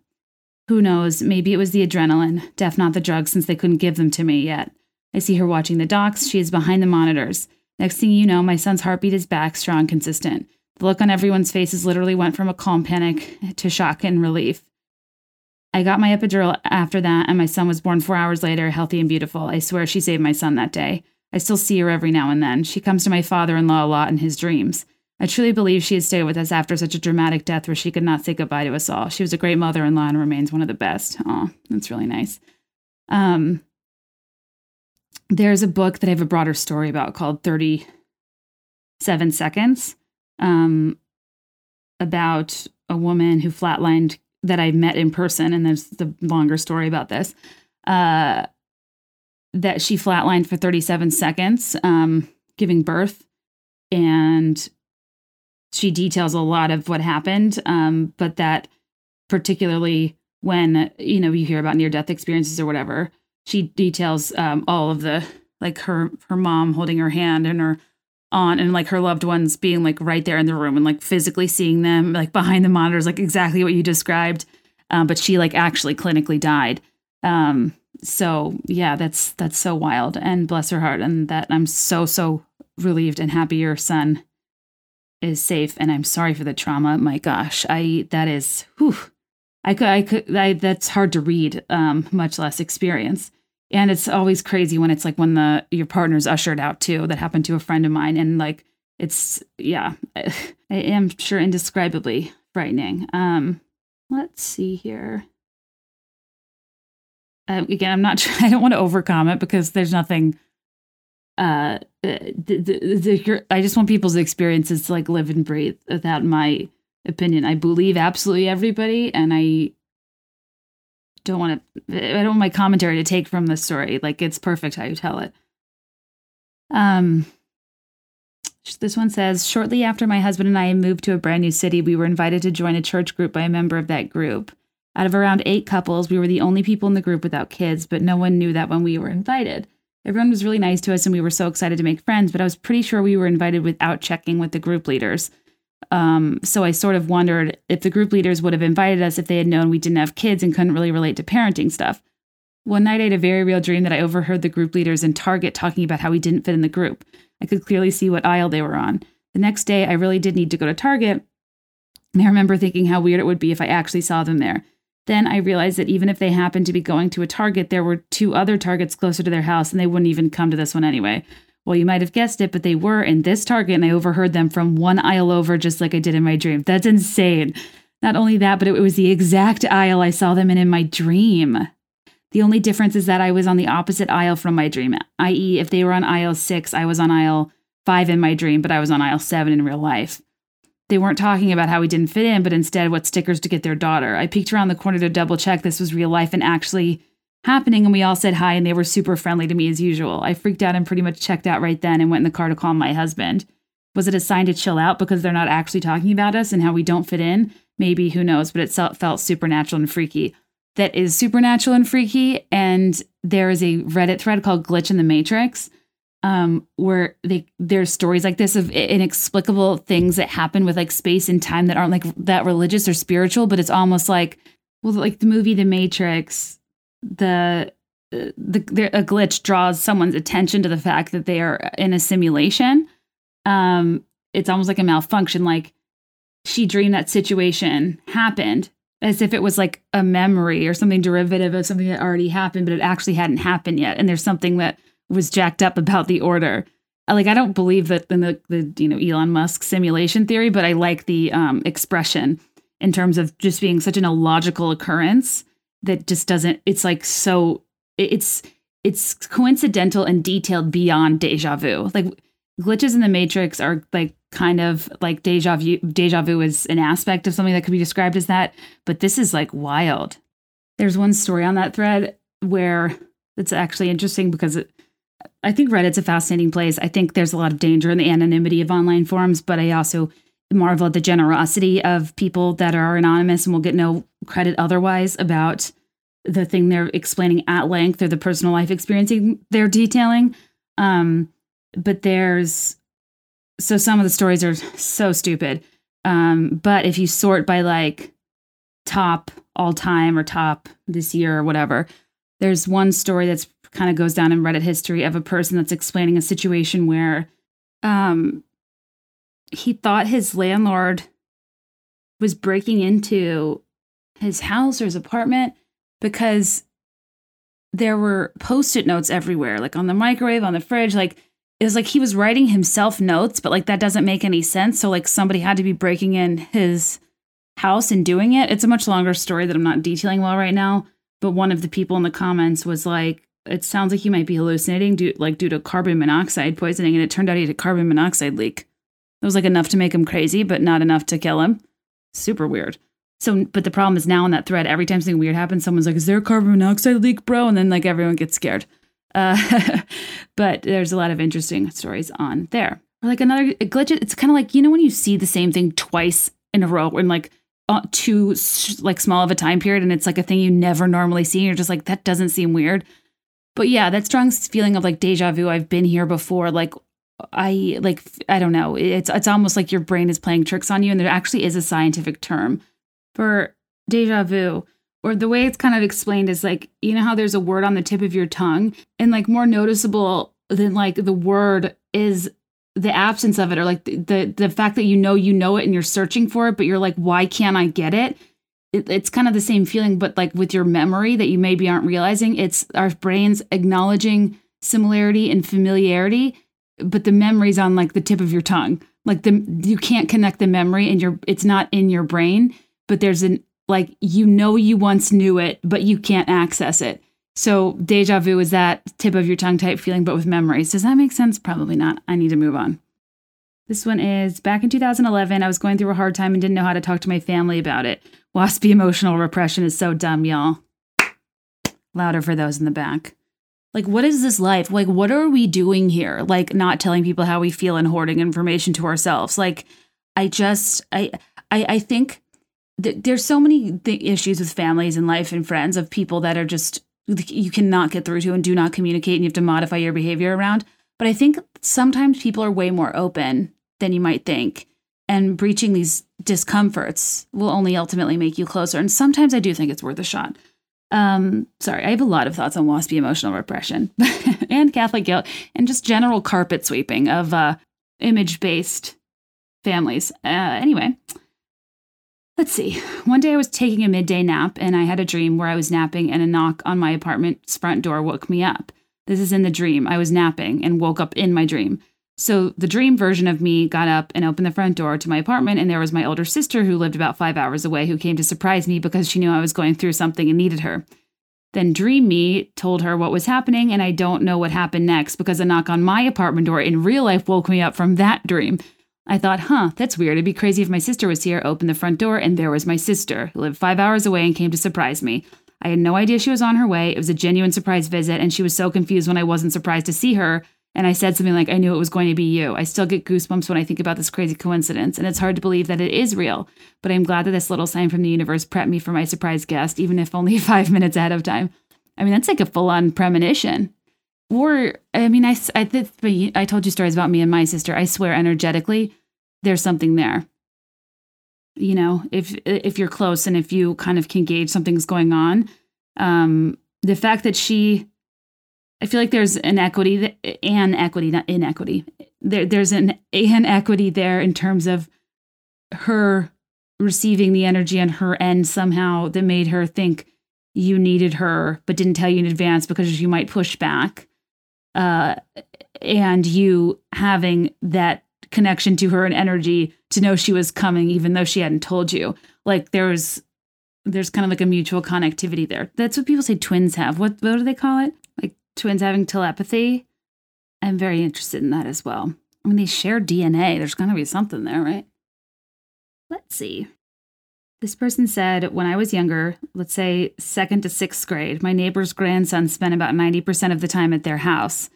Who knows, maybe it was the adrenaline, def not the drugs since they couldn't give them to me yet. I see her watching the docs. She is behind the monitors. Next thing you know, my son's heartbeat is back, strong, consistent. The look on everyone's faces literally went from a calm panic to shock and relief. I got my epidural after that, and my son was born four hours later, healthy and beautiful. I swear she saved my son that day. I still see her every now and then. She comes to my father in law a lot in his dreams. I truly believe she had stayed with us after such a dramatic death where she could not say goodbye to us all. She was a great mother in law and remains one of the best. Oh, that's really nice. Um, there's a book that I have a broader story about called 37 Seconds um, about a woman who flatlined that I met in person, and there's the longer story about this. Uh, that she flatlined for 37 seconds, um, giving birth, and she details a lot of what happened. Um, but that particularly when you know you hear about near death experiences or whatever, she details um, all of the like her her mom holding her hand and her aunt and like her loved ones being like right there in the room and like physically seeing them like behind the monitors, like exactly what you described. Um, but she like actually clinically died. Um, so yeah, that's that's so wild and bless her heart. And that I'm so so relieved and happy your son is safe. And I'm sorry for the trauma. My gosh, I that is whew. I could I could I, that's hard to read, um, much less experience. And it's always crazy when it's like when the your partner's ushered out too. That happened to a friend of mine, and like it's yeah, [LAUGHS] I am sure indescribably frightening. Um, let's see here. Uh, again, I'm not. [LAUGHS] I don't want to overcome it because there's nothing. Uh, the, the, the, I just want people's experiences to like live and breathe without my opinion. I believe absolutely everybody, and I don't want to. I don't want my commentary to take from the story. Like it's perfect how you tell it. Um, this one says Shortly after my husband and I moved to a brand new city, we were invited to join a church group by a member of that group. Out of around eight couples, we were the only people in the group without kids, but no one knew that when we were invited. Everyone was really nice to us and we were so excited to make friends, but I was pretty sure we were invited without checking with the group leaders. Um, so I sort of wondered if the group leaders would have invited us if they had known we didn't have kids and couldn't really relate to parenting stuff. One night I had a very real dream that I overheard the group leaders in Target talking about how we didn't fit in the group. I could clearly see what aisle they were on. The next day, I really did need to go to Target, I remember thinking how weird it would be if I actually saw them there. Then I realized that even if they happened to be going to a Target, there were two other Targets closer to their house, and they wouldn't even come to this one anyway. Well, you might have guessed it, but they were in this Target, and I overheard them from one aisle over, just like I did in my dream. That's insane. Not only that, but it was the exact aisle I saw them in in my dream. The only difference is that I was on the opposite aisle from my dream, i.e., if they were on aisle six, I was on aisle five in my dream, but I was on aisle seven in real life. They weren't talking about how we didn't fit in, but instead what stickers to get their daughter. I peeked around the corner to double check this was real life and actually happening and we all said hi and they were super friendly to me as usual. I freaked out and pretty much checked out right then and went in the car to call my husband. Was it a sign to chill out because they're not actually talking about us and how we don't fit in? Maybe, who knows, but it felt supernatural and freaky. That is supernatural and freaky. And there is a Reddit thread called Glitch in the Matrix, um, where they there's stories like this of inexplicable things that happen with like space and time that aren't like that religious or spiritual, but it's almost like well, like the movie The Matrix the the, the a glitch draws someone's attention to the fact that they are in a simulation. Um, it's almost like a malfunction. Like she dreamed that situation happened as if it was like a memory or something derivative of something that already happened, but it actually hadn't happened yet. And there's something that was jacked up about the order. Like I don't believe that in the, the you know Elon Musk simulation theory, but I like the um, expression in terms of just being such an illogical occurrence that just doesn't it's like so it's it's coincidental and detailed beyond deja vu. Like glitches in the matrix are like kind of like deja vu deja vu is an aspect of something that could be described as that but this is like wild. There's one story on that thread where it's actually interesting because it, i think reddit's a fascinating place. I think there's a lot of danger in the anonymity of online forums but i also marvel at the generosity of people that are anonymous and will get no credit otherwise about the thing they're explaining at length or the personal life experiencing they're detailing. Um, but there's so some of the stories are so stupid. Um, but if you sort by like top all time or top this year or whatever, there's one story that's kind of goes down in Reddit history of a person that's explaining a situation where um, he thought his landlord was breaking into his house or his apartment because there were post-it notes everywhere, like on the microwave, on the fridge, like it was like he was writing himself notes, but like that doesn't make any sense. So like somebody had to be breaking in his house and doing it. It's a much longer story that I'm not detailing well right now. But one of the people in the comments was like, it sounds like he might be hallucinating due like due to carbon monoxide poisoning, and it turned out he had a carbon monoxide leak. It was like enough to make him crazy, but not enough to kill him. Super weird. So, but the problem is now in that thread, every time something weird happens, someone's like, "Is there a carbon monoxide leak, bro?" And then like everyone gets scared. Uh, [LAUGHS] but there's a lot of interesting stories on there. Or like another glitch, it's kind of like, you know, when you see the same thing twice in a row in like uh, too like small of a time period and it's like a thing you never normally see and you're just like, that doesn't seem weird. But yeah, that strong feeling of like deja vu, I've been here before. Like I like I don't know. It's it's almost like your brain is playing tricks on you and there actually is a scientific term for deja vu or the way it's kind of explained is like you know how there's a word on the tip of your tongue and like more noticeable than like the word is the absence of it or like the, the, the fact that you know you know it and you're searching for it but you're like why can't i get it? it it's kind of the same feeling but like with your memory that you maybe aren't realizing it's our brains acknowledging similarity and familiarity but the memory's on like the tip of your tongue. Like the you can't connect the memory and you're it's not in your brain but there's an like you know you once knew it but you can't access it. So deja vu is that tip of your tongue type feeling but with memories. Does that make sense? Probably not. I need to move on. This one is back in 2011 i was going through a hard time and didn't know how to talk to my family about it. Waspy emotional repression is so dumb y'all. Louder for those in the back like what is this life? Like what are we doing here? Like not telling people how we feel and hoarding information to ourselves. Like i just i i, I think that there's so many th- issues with families and life and friends of people that are just you cannot get through to and do not communicate and you have to modify your behavior around. But i think sometimes people are way more open than you might think. And breaching these discomforts will only ultimately make you closer. And sometimes i do think it's worth a shot um, sorry, I have a lot of thoughts on waspy emotional repression [LAUGHS] and Catholic guilt and just general carpet sweeping of uh, image based families. Uh, anyway, let's see. One day I was taking a midday nap and I had a dream where I was napping and a knock on my apartment's front door woke me up. This is in the dream. I was napping and woke up in my dream. So the dream version of me got up and opened the front door to my apartment, and there was my older sister who lived about five hours away who came to surprise me because she knew I was going through something and needed her. Then Dream Me told her what was happening, and I don't know what happened next because a knock on my apartment door in real life woke me up from that dream. I thought, huh, that's weird. It'd be crazy if my sister was here, opened the front door, and there was my sister, who lived five hours away and came to surprise me. I had no idea she was on her way. It was a genuine surprise visit, and she was so confused when I wasn't surprised to see her and I said something like, I knew it was going to be you. I still get goosebumps when I think about this crazy coincidence, and it's hard to believe that it is real. But I'm glad that this little sign from the universe prepped me for my surprise guest, even if only [LAUGHS] five minutes ahead of time. I mean, that's like a full on premonition. Or, I mean, I, I, I told you stories about me and my sister. I swear, energetically, there's something there. You know, if if you're close and if you kind of can gauge something's going on, um, the fact that she I feel like there's an equity, an equity, not inequity. There, there's an an equity there in terms of her receiving the energy on her end somehow that made her think you needed her, but didn't tell you in advance because you might push back. Uh, and you having that connection to her and energy to know she was coming, even though she hadn't told you. Like there was, there's kind of like a mutual connectivity there. That's what people say twins have. What what do they call it? Twins having telepathy. I'm very interested in that as well. I mean, they share DNA. There's going to be something there, right? Let's see. This person said, when I was younger, let's say second to sixth grade, my neighbor's grandson spent about 90% of the time at their house.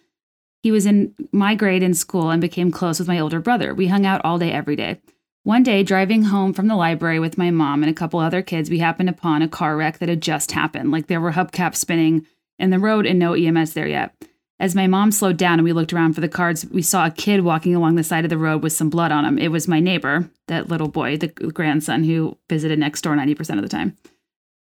He was in my grade in school and became close with my older brother. We hung out all day, every day. One day, driving home from the library with my mom and a couple other kids, we happened upon a car wreck that had just happened. Like there were hubcaps spinning in the road and no EMS there yet. As my mom slowed down and we looked around for the cards, we saw a kid walking along the side of the road with some blood on him. It was my neighbor, that little boy, the grandson who visited next door 90% of the time.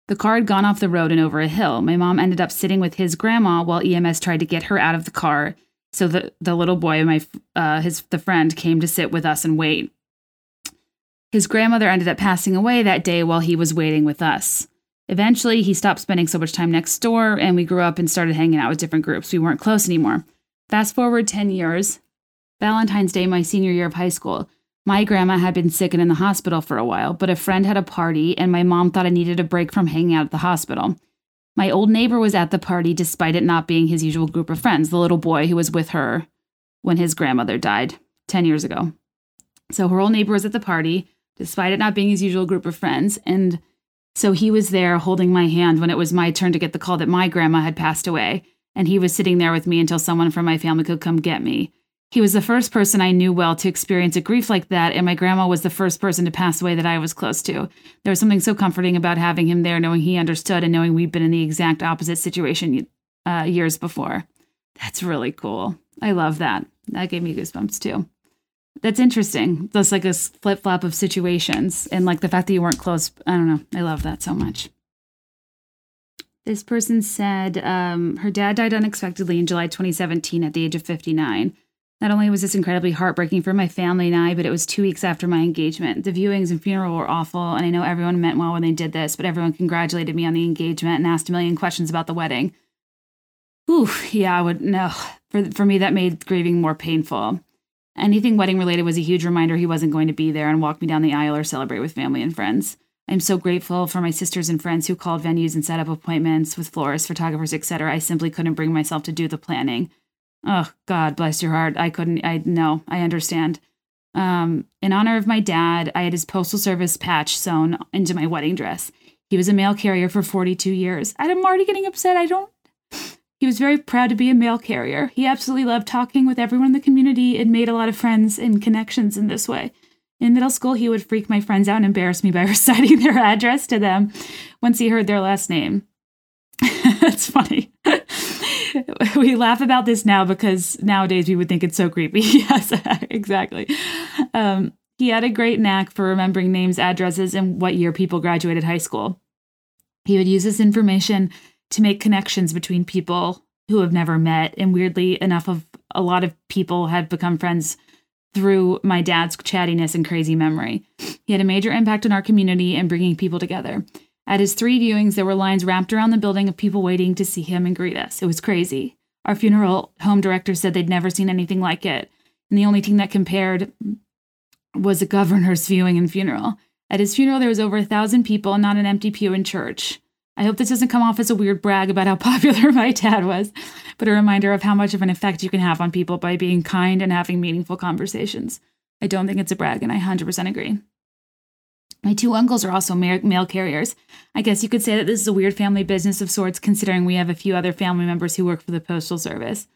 The car had gone off the road and over a hill. My mom ended up sitting with his grandma while EMS tried to get her out of the car. So the, the little boy, my uh, his the friend, came to sit with us and wait. His grandmother ended up passing away that day while he was waiting with us. Eventually, he stopped spending so much time next door, and we grew up and started hanging out with different groups. We weren't close anymore. Fast forward 10 years, Valentine's Day, my senior year of high school. My grandma had been sick and in the hospital for a while, but a friend had a party, and my mom thought I needed a break from hanging out at the hospital. My old neighbor was at the party despite it not being his usual group of friends, the little boy who was with her when his grandmother died 10 years ago. So her old neighbor was at the party despite it not being his usual group of friends, and so he was there holding my hand when it was my turn to get the call that my grandma had passed away. and he was sitting there with me until someone from my family could come get me. He was the first person I knew well to experience a grief like that, and my grandma was the first person to pass away that I was close to. There was something so comforting about having him there, knowing he understood and knowing we'd been in the exact opposite situation uh, years before. That's really cool. I love that. That gave me goosebumps too. That's interesting. That's like a flip flop of situations, and like the fact that you weren't close. I don't know. I love that so much. This person said um, her dad died unexpectedly in July 2017 at the age of 59. Not only was this incredibly heartbreaking for my family and I, but it was two weeks after my engagement. The viewings and funeral were awful, and I know everyone meant well when they did this, but everyone congratulated me on the engagement and asked a million questions about the wedding. Ooh, yeah, I would no. For for me, that made grieving more painful. Anything wedding related was a huge reminder he wasn't going to be there and walk me down the aisle or celebrate with family and friends. I'm so grateful for my sisters and friends who called venues and set up appointments with florists, photographers, etc. I simply couldn't bring myself to do the planning. Oh, God bless your heart. I couldn't, I know, I understand. Um, in honor of my dad, I had his postal service patch sewn into my wedding dress. He was a mail carrier for 42 years. I'm already getting upset. I don't. He was very proud to be a mail carrier. He absolutely loved talking with everyone in the community and made a lot of friends and connections in this way. In middle school, he would freak my friends out and embarrass me [LAUGHS] by reciting their address to them once he heard their last name. [LAUGHS] That's funny. [LAUGHS] we laugh about this now because nowadays we would think it's so creepy. yes, exactly. Um, he had a great knack for remembering names, addresses, and what year people graduated high school. He would use this information to make connections between people who have never met. And weirdly enough, of a lot of people had become friends through my dad's chattiness and crazy memory. He had a major impact on our community and bringing people together. At his three viewings, there were lines wrapped around the building of people waiting to see him and greet us. It was crazy. Our funeral home director said they'd never seen anything like it. And the only thing that compared was a governor's viewing and funeral. At his funeral, there was over a thousand people and not an empty pew in church. I hope this doesn't come off as a weird brag about how [LAUGHS] popular my dad was, but a reminder of how much of an effect you can have on people by being kind and having meaningful conversations. I don't think it's a brag, and I 100% agree. My two uncles are also mail carriers. I guess you could say that this is a weird family business of sorts, considering we have a few other family members who work for the Postal Service.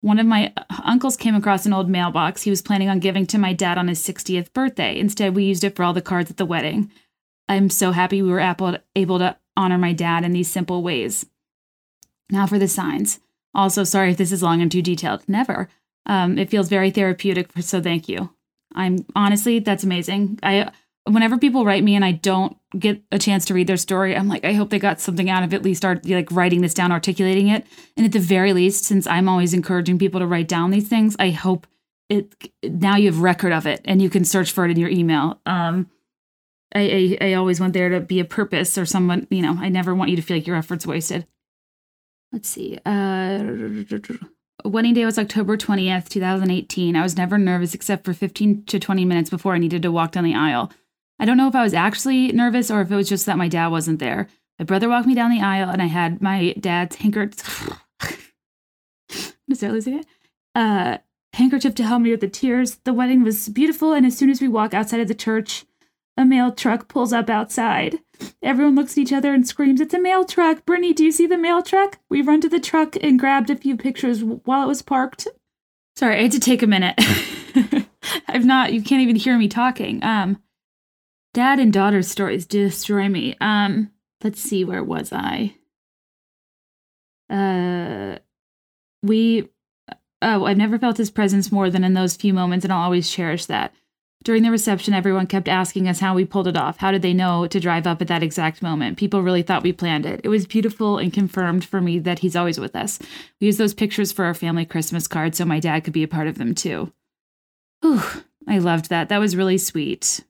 One of my uh, uncles came across an old mailbox he was planning on giving to my dad on his 60th birthday. Instead, we used it for all the cards at the wedding. I'm so happy we were able to honor my dad in these simple ways. Now for the signs. Also, sorry if this is long and too detailed. Never. Um, it feels very therapeutic, so thank you. I'm honestly, that's amazing. I whenever people write me and I don't get a chance to read their story, I'm like, I hope they got something out of it, at least art, like writing this down, articulating it. And at the very least, since I'm always encouraging people to write down these things, I hope it now you have record of it and you can search for it in your email. Um, I, I, I always want there to be a purpose or someone, you know, I never want you to feel like your effort's wasted. Let's see. Uh, wedding day was October 20th, 2018. I was never nervous except for 15 to 20 minutes before I needed to walk down the aisle. I don't know if I was actually nervous or if it was just that my dad wasn't there. My brother walked me down the aisle and I had my dad's handkerchief. [LAUGHS] start losing it. Uh, handkerchief to help me with the tears. The wedding was beautiful, and as soon as we walk outside of the church, a mail truck pulls up outside. Everyone looks at each other and screams, It's a mail truck! Brittany, do you see the mail truck? We run to the truck and grabbed a few pictures while it was parked. Sorry, I had to take a minute. [LAUGHS] I've not, you can't even hear me talking. Um, Dad and daughter stories destroy me. Um, let's see, where was I? Uh, we. Oh, I've never felt his presence more than in those few moments, and I'll always cherish that. During the reception, everyone kept asking us how we pulled it off. How did they know to drive up at that exact moment? People really thought we planned it. It was beautiful and confirmed for me that he's always with us. We used those pictures for our family Christmas card so my dad could be a part of them too. Whew, I loved that. That was really sweet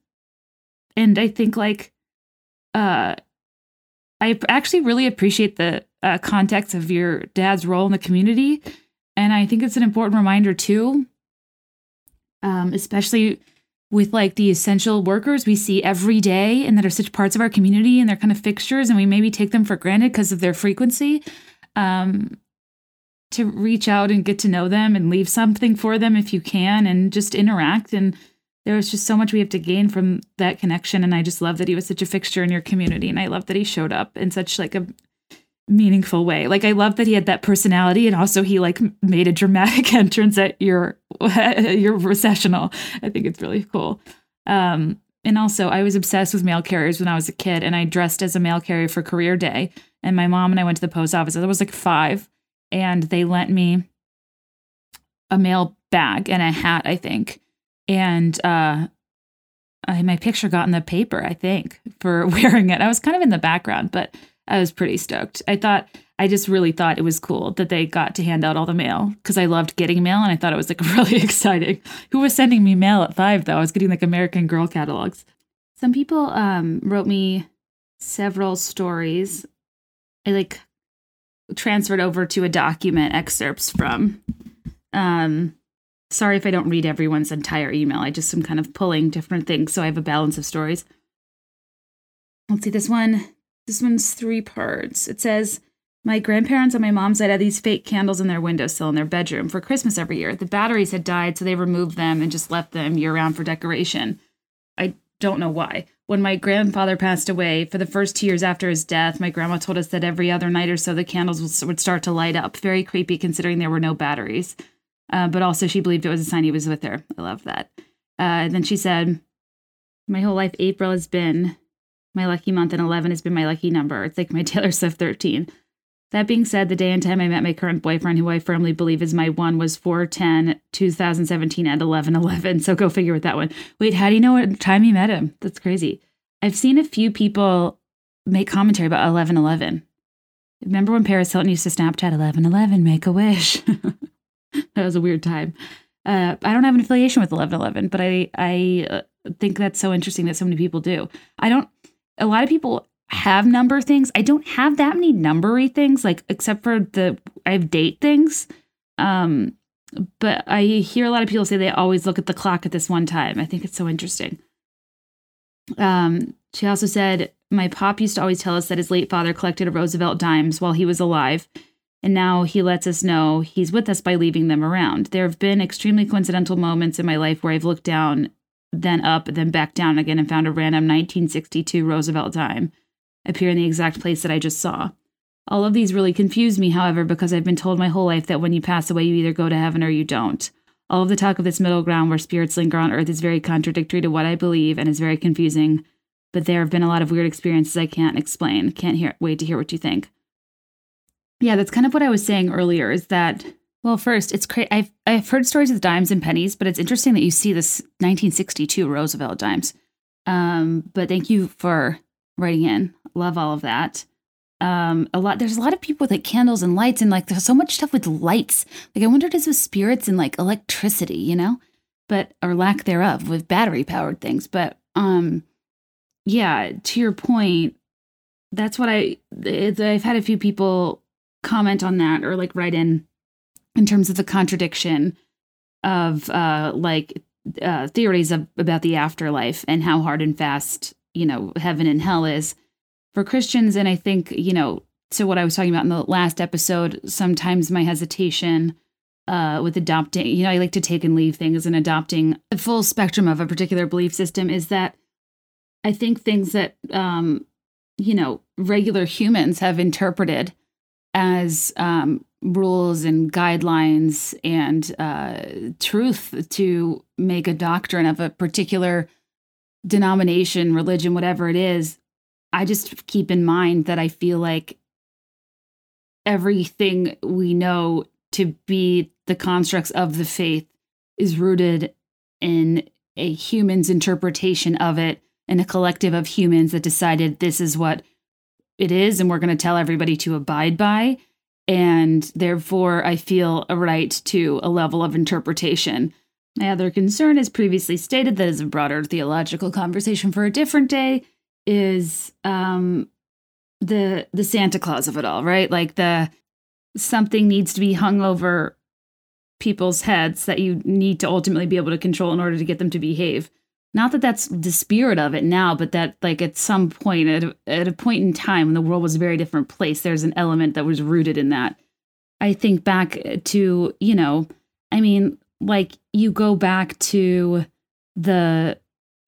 and I think like uh I actually really appreciate the uh, context of your dad's role in the community, and I think it's an important reminder too, um, especially with like the essential workers we see every day and that are such parts of our community and they're kind of fixtures, and we maybe take them for granted because of their frequency. Um, to reach out and get to know them and leave something for them if you can, and just interact and there's just so much we have to gain from that connection and i just love that he was such a fixture in your community and i love that he showed up in such like a meaningful way. Like I love that he had that personality and also he like made a dramatic [LAUGHS] entrance at your [LAUGHS] your recessional. I think it's really cool. Um and also I was obsessed with mail carriers when I was a kid and I dressed as a mail carrier for career day and my mom and I went to the post office. I was like 5 and they lent me a mail bag and a hat, I think. And uh I, my picture got in the paper, I think, for [LAUGHS] wearing it. I was kind of in the background, but I was pretty stoked. I thought I just really thought it was cool that they got to hand out all the mail because I loved getting mail and I thought it was like [LAUGHS] really exciting. Who was sending me mail at five though? I was getting like American Girl catalogs. Some people um, wrote me several stories. I like transferred over to a document excerpts from. Um, sorry if I don't read everyone's entire email. I just am kind of pulling different things so I have a balance of stories. Let's see this one. This one's three parts. It says, My grandparents on my mom's side had these fake candles in their windowsill in their bedroom for Christmas every year. The batteries had died, so they removed them and just left them year round for decoration. I don't know why. When my grandfather passed away, for the first two years after his death, my grandma told us that every other night or so the candles would start to light up. Very creepy considering there were no batteries. Uh, but also, she believed it was a sign he was with her. I love that. Uh, and then she said, My whole life, April has been my lucky month, and 11 has been my lucky number. It's like my [LAUGHS] Taylor Swift 13. That being said, the day and time I met my current boyfriend, who I firmly believe is my one, was 410 2017 at 11 11. So go figure with that one. Wait, how do you know what time you met him? That's crazy. I've seen a few people make commentary about 11 11. Remember when Paris Hilton used to Snapchat 11 11, make a wish? [LAUGHS] that was a weird time. Uh, I don't have an affiliation with 1111, but I I uh, think that's so interesting that so many people do. I don't. A lot of people have number things. I don't have that many numbery things, like except for the I have date things. Um, but I hear a lot of people say they always look at the clock at this one time. I think it's so interesting. Um, she also said, My pop used to always tell us that his late father collected Roosevelt dimes while he was alive and now he lets us know he's with us by leaving them around. There have been extremely coincidental moments in my life where I've looked down, then up, then back down again and found a random 1962 Roosevelt dime appear in the exact place that I just saw. All of these really confuse me, however, because I've been told my whole life that when you pass away, you either go to heaven or you don't. All of the talk of this middle ground where spirits linger on earth is very contradictory to what I believe and is very confusing. But there have been a lot of weird experiences I can't explain. Can't hear wait to hear what you think. Yeah, that's kind of what I was saying earlier is that well, first, it's crazy. I've I've heard stories with dimes and pennies, but it's interesting that you see this 1962 Roosevelt dimes. Um, but thank you for writing in. Love all of that. Um, a lot. There's a lot of people with like candles and lights, and like there's so much stuff with lights. Like I wonder if it's with spirits and like electricity, you know, but or lack thereof with battery powered things. But um, yeah, to your point, that's what I. I've had a few people comment on that or like write in in terms of the contradiction of uh like uh theories of, about the afterlife and how hard and fast you know heaven and hell is for christians. And i think you know to what i was talking about in the last episode sometimes my hesitation uh, with adopting, you know, I like to take and leave things and adopting the full spectrum of a particular belief system is that I think things that, um, you know, regular humans have interpreted as um, rules and guidelines and uh, truth to make a doctrine of a particular denomination, religion, whatever it is. I just keep in mind that I feel like everything we know to be the constructs of the faith is rooted in a human's interpretation of it and a collective of humans that decided this is what it is and we're going to tell everybody to abide by. And therefore, I feel a right to a level of interpretation. My other concern, as previously stated, that is a broader theological conversation for a different day, is um, the the Santa Claus of it all, right? Like the something needs to be hung over people's heads that you need to ultimately be able to control in order to get them to behave not that that's the spirit of it now, but that like at some point, at a, at a point in time when the world was a very different place, there's an element that was rooted in that. I think back to, you know, I mean, like you go back to the,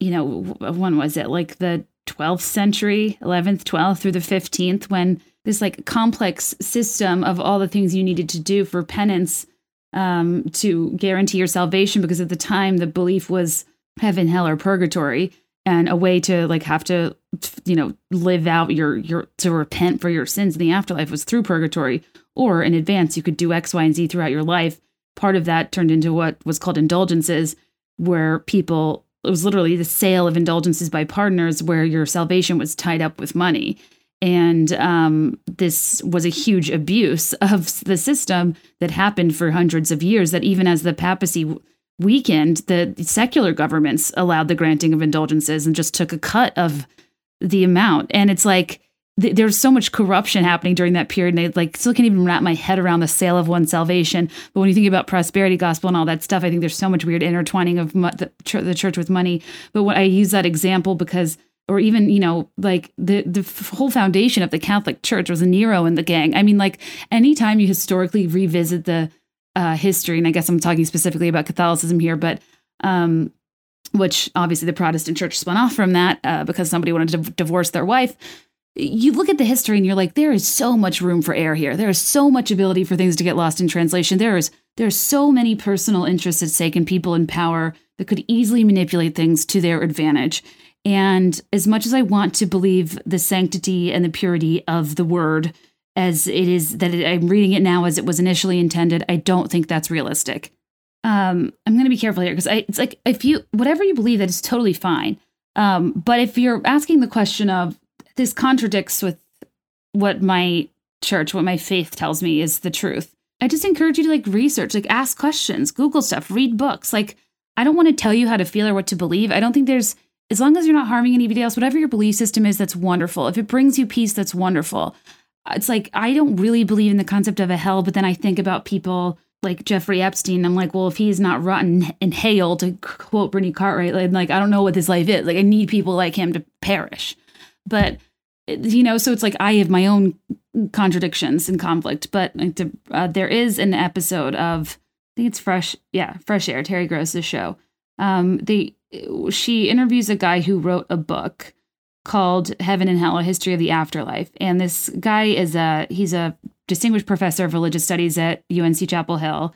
you know, when was it? Like the 12th century, 11th, 12th through the 15th, when this like complex system of all the things you needed to do for penance um, to guarantee your salvation because at the time the belief was heaven, hell, or purgatory, and a way to like have to you know live out your your to repent for your sins in the afterlife was through purgatory or in advance you could do x y and z throughout your life. Part of that turned into what was called indulgences where people it was literally the sale of indulgences by pardoners where your salvation was tied up with money. And um, this was a huge abuse of the system that happened for hundreds of years that even as the papacy weakened the secular governments allowed the granting of indulgences and just took a cut of the amount. And it's like th- there's so much corruption happening during that period and i like still can't even wrap my head around the sale of one's salvation. But when you think about prosperity gospel and all that stuff i think there's so much weird intertwining of the, ch- the church with money. But when i use that example because or even you know like the the whole foundation of the catholic church was a nero and the gang. I mean like anytime you historically revisit the uh, history and i guess i'm talking specifically about catholicism here but um which obviously the protestant church spun off from that uh, because somebody wanted to divorce their wife. You look at the history and you're like there is so much room for error here. There is so much ability for things to get lost in translation. There is there's so many personal interests at stake and people in power that could easily manipulate things to their advantage. And as much as I want to believe the sanctity and the purity of the word as it is that it, I'm reading it now as it was initially intended, I don't think that's realistic. Um, I'm going to be careful here because it's like if you whatever you believe that is totally fine. Um, but if you're asking the question of this contradicts with what my church, what my faith tells me is the truth, I just encourage you to like research, like ask questions, Google stuff, read books. Like I don't want to tell you how to feel or what to believe. I don't think there's as long as you're not harming anybody else, whatever your belief system is, that's wonderful. If it brings you peace, that's wonderful. It's like I don't really believe in the concept of a hell, but then I think about people like Jeffrey Epstein. I'm like, well, if he's not rotten in hell, to quote Brittany Cartwright, like, like I don't know what this life is. Like I need people like him to perish. But you know, so it's like I have my own contradictions and conflict. But uh, there is an episode of I think it's Fresh, yeah, Fresh Air, Terry Gross's show. Um, they she interviews a guy who wrote a book called Heaven and Hell: A History of the Afterlife. And this guy is a he's a distinguished professor of religious studies at UNC Chapel Hill.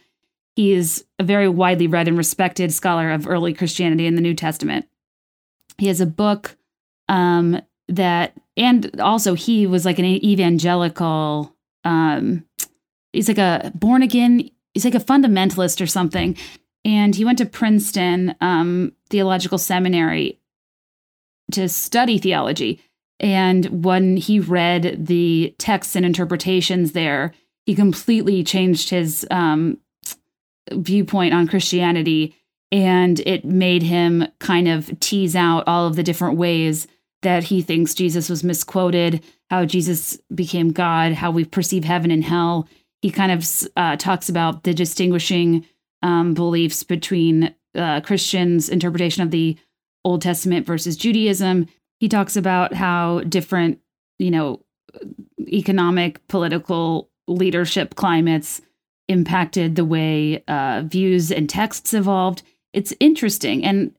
He is a very widely read and respected scholar of early Christianity and the New Testament. He has a book um, that, and also he was like an evangelical. Um, he's like a born again. He's like a fundamentalist or something and he went to Princeton um, Theological Seminary to study theology. And when he read the texts and interpretations there, he completely changed his um, viewpoint on Christianity. And it made him kind of tease out all of the different ways that he thinks Jesus was misquoted, how Jesus became God, how we perceive heaven and hell. He kind of uh, talks about the distinguishing um, beliefs between uh, Christians' interpretation of the Old Testament versus Judaism. He talks about how different, you know, economic, political leadership climates impacted the way uh, views and texts evolved. It's interesting, and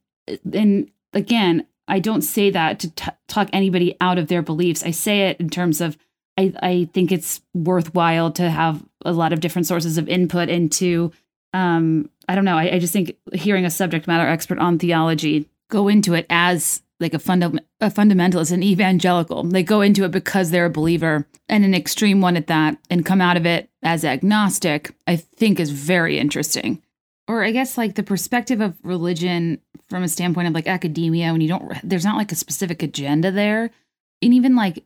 and again, I don't say that to t- talk anybody out of their beliefs. I say it in terms of I, I think it's worthwhile to have a lot of different sources of input into um, I don't know. I, I, just think hearing a subject matter expert on theology go into it as like a, funda- a fundamentalist, an evangelical. They go into it because they're a believer and an extreme one at that, and come out of it as agnostic. I think is very interesting. Or I guess like the perspective of religion from a standpoint of like academia, when you don't, there's not like a specific agenda there, and even like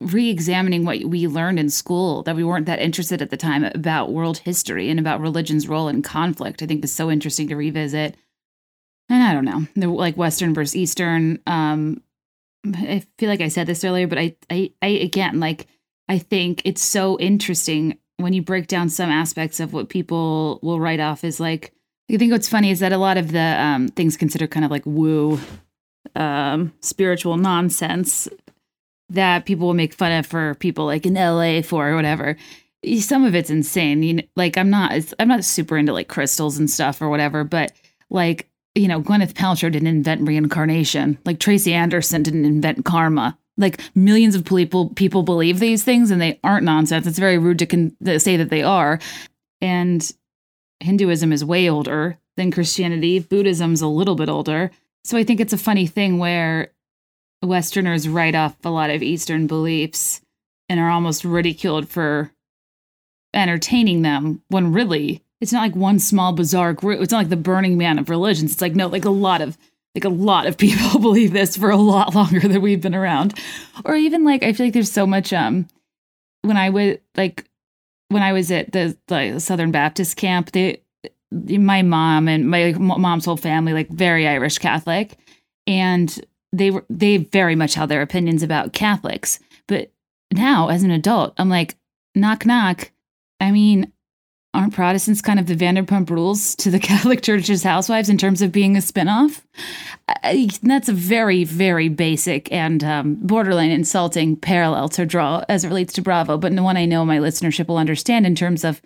re-examining what we learned in school that we weren't that interested at the time about world history and about religion's role in conflict i think is so interesting to revisit and i don't know the like western versus eastern um i feel like i said this earlier but i i, I again like i think it's so interesting when you break down some aspects of what people will write off as like i think what's funny is that a lot of the um, things considered kind of like woo um, spiritual nonsense that people will make fun of for people like in LA for or whatever. Some of it's insane. You know, like I'm not I'm not super into like crystals and stuff or whatever, but like you know, Gwyneth Paltrow didn't invent reincarnation. Like Tracy Anderson didn't invent karma. Like millions of people people believe these things and they aren't nonsense. It's very rude to, con- say that they are. And Hinduism is way older than Christianity. Buddhism's a little bit older. So I think it's a funny thing where Westerners write off a lot of Eastern beliefs and are almost ridiculed for entertaining them when really it's not like one small bizarre group. It's not like the Burning Man of religions. It's like no, like a lot of like a lot of [LAUGHS] people believe this for a lot longer than we've been around. Or even like I feel like there's so much um when I was like when I was at the like Southern Baptist camp, they my mom and my mom's whole family like very Irish Catholic and they were they very much held their opinions about Catholics. But now as an adult, I'm like knock knock. I mean, aren't Protestants kind of the Vanderpump Rules to the [LAUGHS] Catholic Church's housewives in terms of being a spinoff? I, that's a very, very basic and um, borderline insulting parallel to draw as it relates to Bravo, but the one I know my listenership will understand in terms of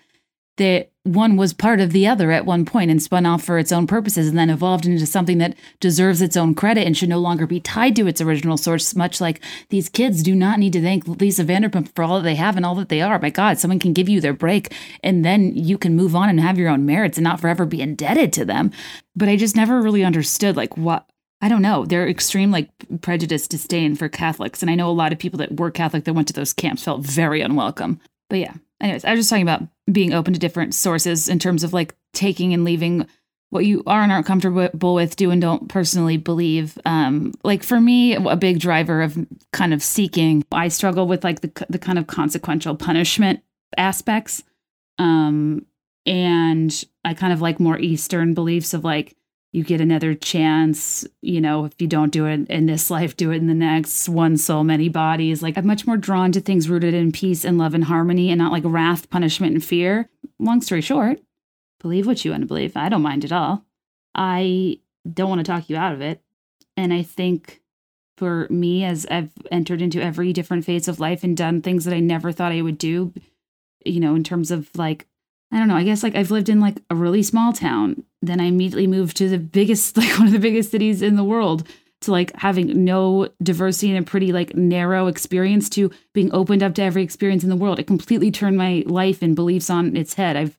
that one was part of the other at one point and spun off for its own purposes and then evolved into something that deserves its own credit and should no longer be tied to its original source, much like these kids do not need to thank Lisa Vanderpump for all that they have and all that they are. My God, someone can give you their break and then you can move on and have your own merits and not forever be indebted to them. But I just never really understood like what I don't know. Their extreme like prejudice disdain for Catholics. And I know a lot of people that were Catholic that went to those camps felt very unwelcome. But yeah, anyways, I was just talking about being open to different sources in terms of like taking and leaving what you are and aren't comfortable with, do and don't personally believe. Um, like for me, a big driver of kind of seeking, I struggle with like the the kind of consequential punishment aspects, um, and I kind of like more Eastern beliefs of like you get another chance. You know, if you don't do it in this life, do it in the next. One soul, many bodies. Like I'm much more drawn to things rooted in peace and love and harmony and not like wrath, punishment, and fear. Long story short, believe what you want to believe. I don't mind at all. I don't want to talk you out of it. And I think for me, as I've entered into every different phase of life and done things that I never thought I would do, you know, in terms of like I don't know. I guess like I've lived in like a really small town. Then I immediately moved to the biggest, [LAUGHS] like one of the biggest cities in the world to like having no diversity and a pretty like narrow experience to being opened up to every experience in the world. It completely turned my life and beliefs on its head. I've,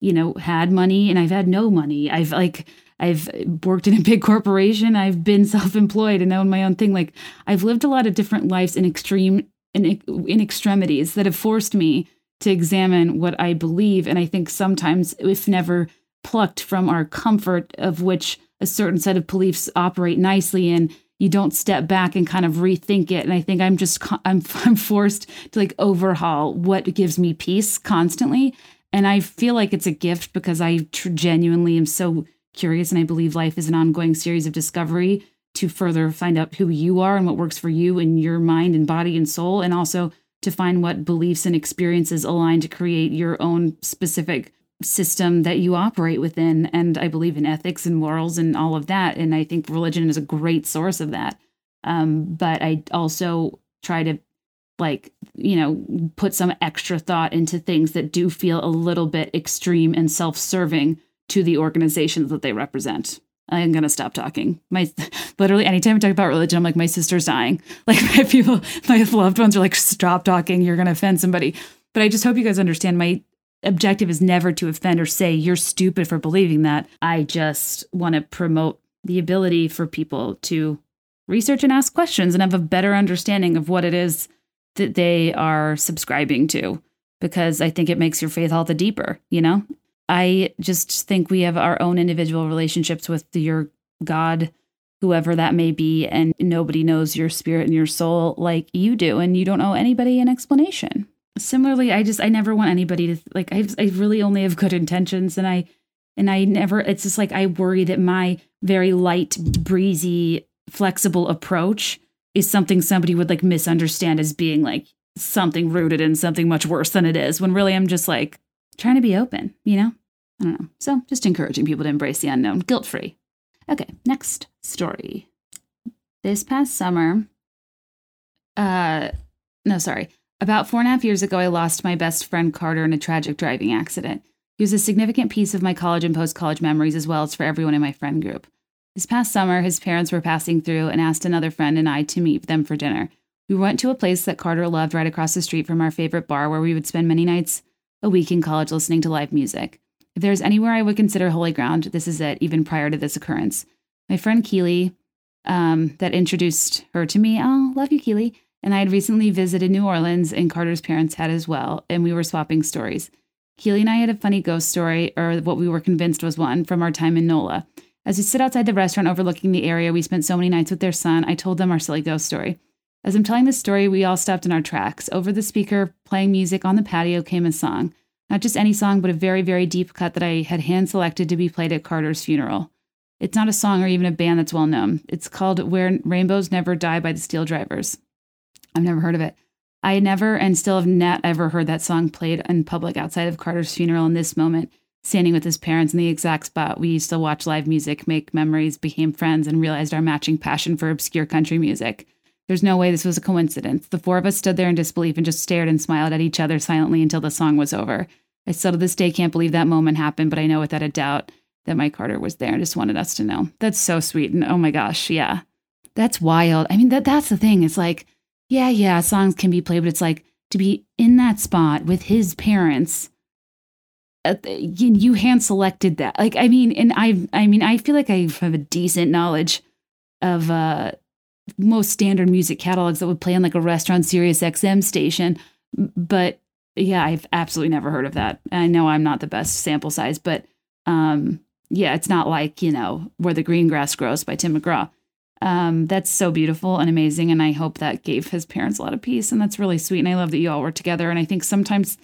you know, had money and I've had no money. I've like, I've worked in a big corporation. I've been [LAUGHS] self-employed and owned my own thing. Like I've lived a lot of different lives in extreme in, in extremities that have forced me to examine what I believe. And I think sometimes, if never plucked from our comfort of which a certain set of beliefs operate nicely in, you don't step back and kind of rethink it. And I think I'm just, I'm, [LAUGHS] I'm forced to like overhaul what gives me peace constantly. And I feel like it's a gift because I tr- genuinely am so curious. And I believe life is an ongoing series of discovery to further find out who you are and what works for you in your mind and body and soul. And also, to find what beliefs and experiences align to create your own specific system that you operate within. And I believe in ethics and morals and all of that. And I think religion is a great source of that. Um, but I also try to like you know put some extra thought into things that do feel a little bit extreme and self-serving to the organizations that they represent I'm gonna stop talking. My literally anytime I talk about religion, I'm like, my sister's dying. [LAUGHS] Like my people, my loved ones are like, stop talking. You're gonna offend somebody. But I just hope you guys understand. My objective is never to offend or say you're stupid for believing that. I just want to promote the ability for people to research and ask questions and have a better understanding of what it is that they are subscribing to because I think it makes your faith all the deeper, you know? I just think we have our own individual relationships with your God, whoever that may be, and nobody knows your spirit and your soul like you do, and you don't owe anybody an explanation. Similarly, I just I never want anybody to like I I really only have good intentions, and I and I never it's just like I worry that my very light, breezy, flexible approach is something somebody would like misunderstand as being like something rooted in something much worse than it is when really I'm just like trying to be open, you know? I don't know. So just encouraging people to embrace the unknown, guilt free. Okay, next story. This past summer, uh, no, sorry. About four and a half years ago, I lost my best friend Carter in a tragic driving accident. He was a significant piece of my college and post college memories, as well as for everyone in my friend group. This past summer, his parents were passing through and asked another friend and I to meet them for dinner. We went to a place that Carter loved right across the street from our favorite bar where we would spend many nights a week in college listening to live music. If there's anywhere I would consider holy ground, this is it, even prior to this occurrence. My friend Keely, um, that introduced her to me, oh, love you, Keely, and I had recently visited New Orleans, and Carter's parents had as well, and we were swapping stories. Keely and I had a funny ghost story, or what we were convinced was one, from our time in NOLA. As we sit outside the restaurant overlooking the area we spent so many nights with their son, I told them our silly ghost story. As I'm telling this story, we all stopped in our tracks. Over the speaker, playing music on the patio, came a song. Not just any song, but a very, very deep cut that I had hand selected to be played at Carter's funeral. It's not a song or even a band that's well known. It's called Where Rainbows Never Die by the SteelDrivers. I've never heard of it. I never and still have not ever heard that song played in public outside of Carter's funeral in this moment, standing with his parents in the exact spot we used to watch live music, make memories, became friends, and realized our matching passion for obscure country music. There's no way this was a coincidence. The four of us stood there in disbelief and just stared and smiled at each other silently until the song was over. I still to this day can't believe that moment happened, but I know without a doubt that Mike Carter was there and just wanted us to know. That's so sweet. And oh my gosh, yeah. That's wild. I mean, that that's the thing. It's like, yeah, yeah, songs can be played, but it's like to be in that spot with his parents. Uh, you hand selected that. Like, I mean, and I, I mean, I feel like I have a decent knowledge of uh, most standard music catalogs that would play on like a restaurant Sirius XM station. But yeah, I've absolutely never heard of that. I know I'm not the best sample size, but um, yeah, it's not like, you know, Where the Green Grass Grows by Tim McGraw. Um, that's so beautiful and amazing. And I hope that gave his parents a lot of peace. And that's really sweet. And I love that you all were together. And I think sometimes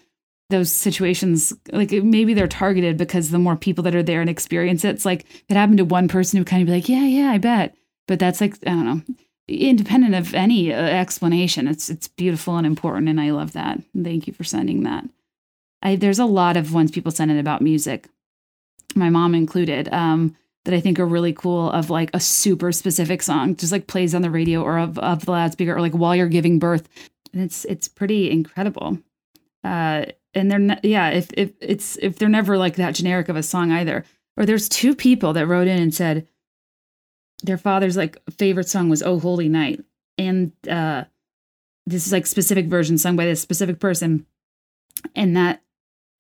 those situations, like maybe they're targeted because the more people that are there and experience it, it's like it happened to one person who kind of be like, yeah, yeah, I bet. But that's like, I don't know, independent of any uh, explanation. It's, it's beautiful and important. And I love that. Thank you for sending that. I, there's a lot of ones people send in about music my mom included, um, that I think are really cool of like a super specific song, just like plays on the radio or of, of the loudspeaker or like while you're giving birth. And it's it's pretty incredible. Uh, and they're ne- yeah, if if it's if they're never like that generic of a song either. Or there's two people that wrote in and said their father's like favorite song was "Oh Holy Night," and uh, this is like specific version sung by this specific person, and that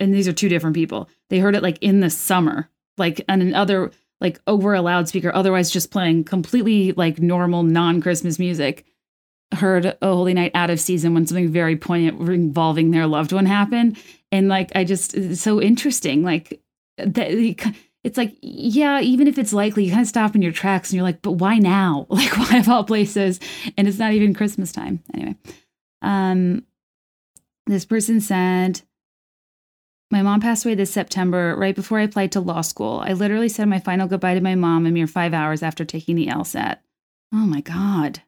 and these are two different people. They heard it like in the summer, like on another like over a loudspeaker, otherwise just playing completely like normal non-Christmas music. Heard a Holy Night out of season when something very poignant involving their loved one happened, and like I just it's so interesting. Like that, it's like yeah, even if it's likely, you kind of stop in your tracks and you're like, but why now? [LAUGHS] Like why of all places? And it's not even Christmas time anyway. Um, this person said my mom passed away this September, right before I applied to law school. I literally said my final goodbye to my mom a mere five hours after taking the LSAT. Oh my God.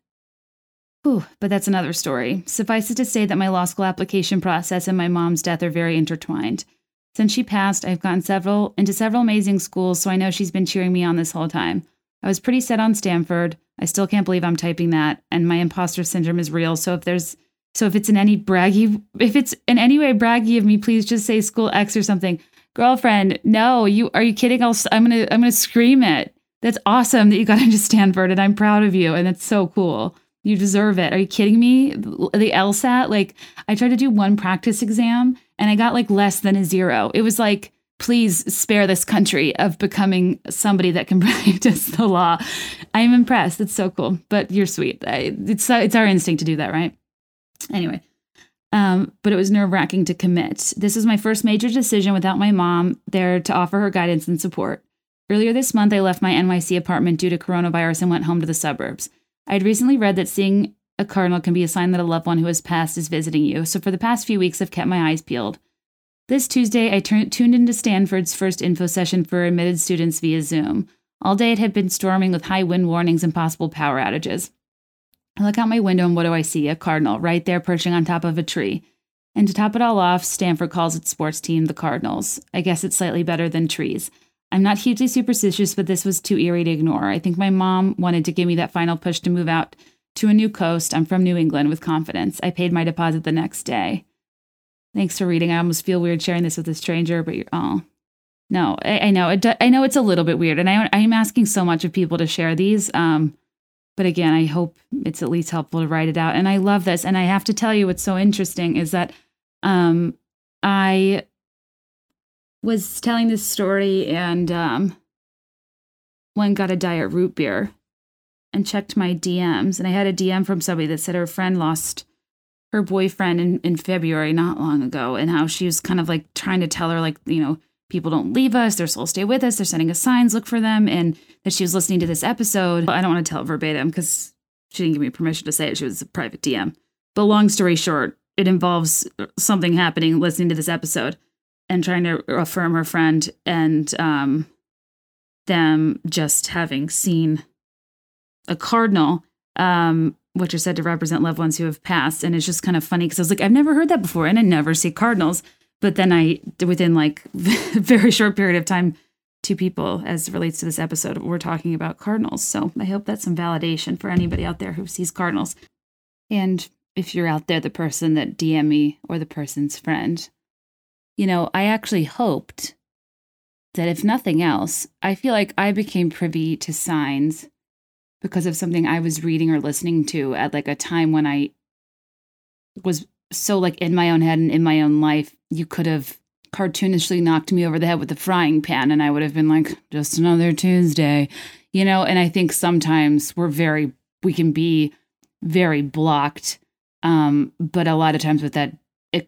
Whew, but that's another story. Suffice it to say that my law school application process and my mom's death are very intertwined. Since she passed, I've gotten several into several amazing schools, so I know she's been cheering me on this whole time. I was pretty set on Stanford. I still can't believe I'm typing that, and my imposter syndrome is real. So if there's so if it's in any braggy, if it's in any way braggy of me, please just say school X or something. Girlfriend, no, you are you kidding? I'll I'm gonna I'm gonna scream it. That's awesome that you got [LAUGHS] into Stanford, and I'm proud of you, and it's so cool. You deserve it. Are you kidding me? The LSAT, like I tried to do one practice exam and I got like less than a zero. It was like, please spare this country of becoming somebody that can [LAUGHS] practice the law. I'm impressed. It's so cool. But you're sweet. It's it's our instinct to do that, right? Anyway, um, but it was nerve wracking to commit. This was my first major decision without my mom there to offer her guidance and support. Earlier this month, I left my NYC apartment due to coronavirus and went home to the suburbs. I had recently read that seeing a cardinal can be a sign that a loved one who has passed is visiting you, so for the past few weeks, I've kept my eyes peeled. This Tuesday, I tuned into Stanford's first info session for admitted students via Zoom. All day, it had been storming with high wind warnings and possible power outages. I look out my window and what do I see? A cardinal right there perching on top of a tree. And to top it all off, Stanford calls its sports team the Cardinals. I guess it's slightly better than trees. I'm not hugely superstitious, but this was too eerie to ignore. I think my mom wanted to give me that final push to move out to a new coast. I'm from New England with confidence. I paid my deposit the next day. Thanks for reading. I almost feel weird sharing this with a stranger, but you're, oh. No, I, I know. It, I know it's a little bit weird. And I, I'm asking so much of people to share these. Um, But again, I hope it's at least helpful to write it out. And I love this. And I have to tell you what's so interesting is that um, I was telling this story and um, one got a diet root beer and checked my DMs. And I had a DM from somebody that said her friend lost her boyfriend in, in February, not long ago, and how she was kind of like trying to tell her, like, you know, people don't leave us, their souls stay with us, they're sending us signs, look for them. And that she was listening to this episode. I don't want to tell it verbatim because she didn't give me permission to say it. She was a private DM. But long story short, it involves something happening listening to this episode and trying to affirm her friend and um, them just having seen a cardinal, um, which are said to represent loved ones who have passed. And it's just kind of funny because I was like, I've never heard that before, and I never see cardinals. But then I, within like a [LAUGHS] very short period of time, two people as relates to this episode, we're talking about cardinals. So I hope that's some validation for anybody out there who sees cardinals. And if you're out there, the person that DM me or the person's friend, you know, I actually hoped that if nothing else, I feel like I became privy to signs because of something I was reading or listening to at like a time when I was so like in my own head and in my own life. You could have cartoonishly knocked me over the head with a frying pan and I would have been like, just another Tuesday, you know? And I think sometimes we're very, we can be very blocked. Um, but a lot of times with that,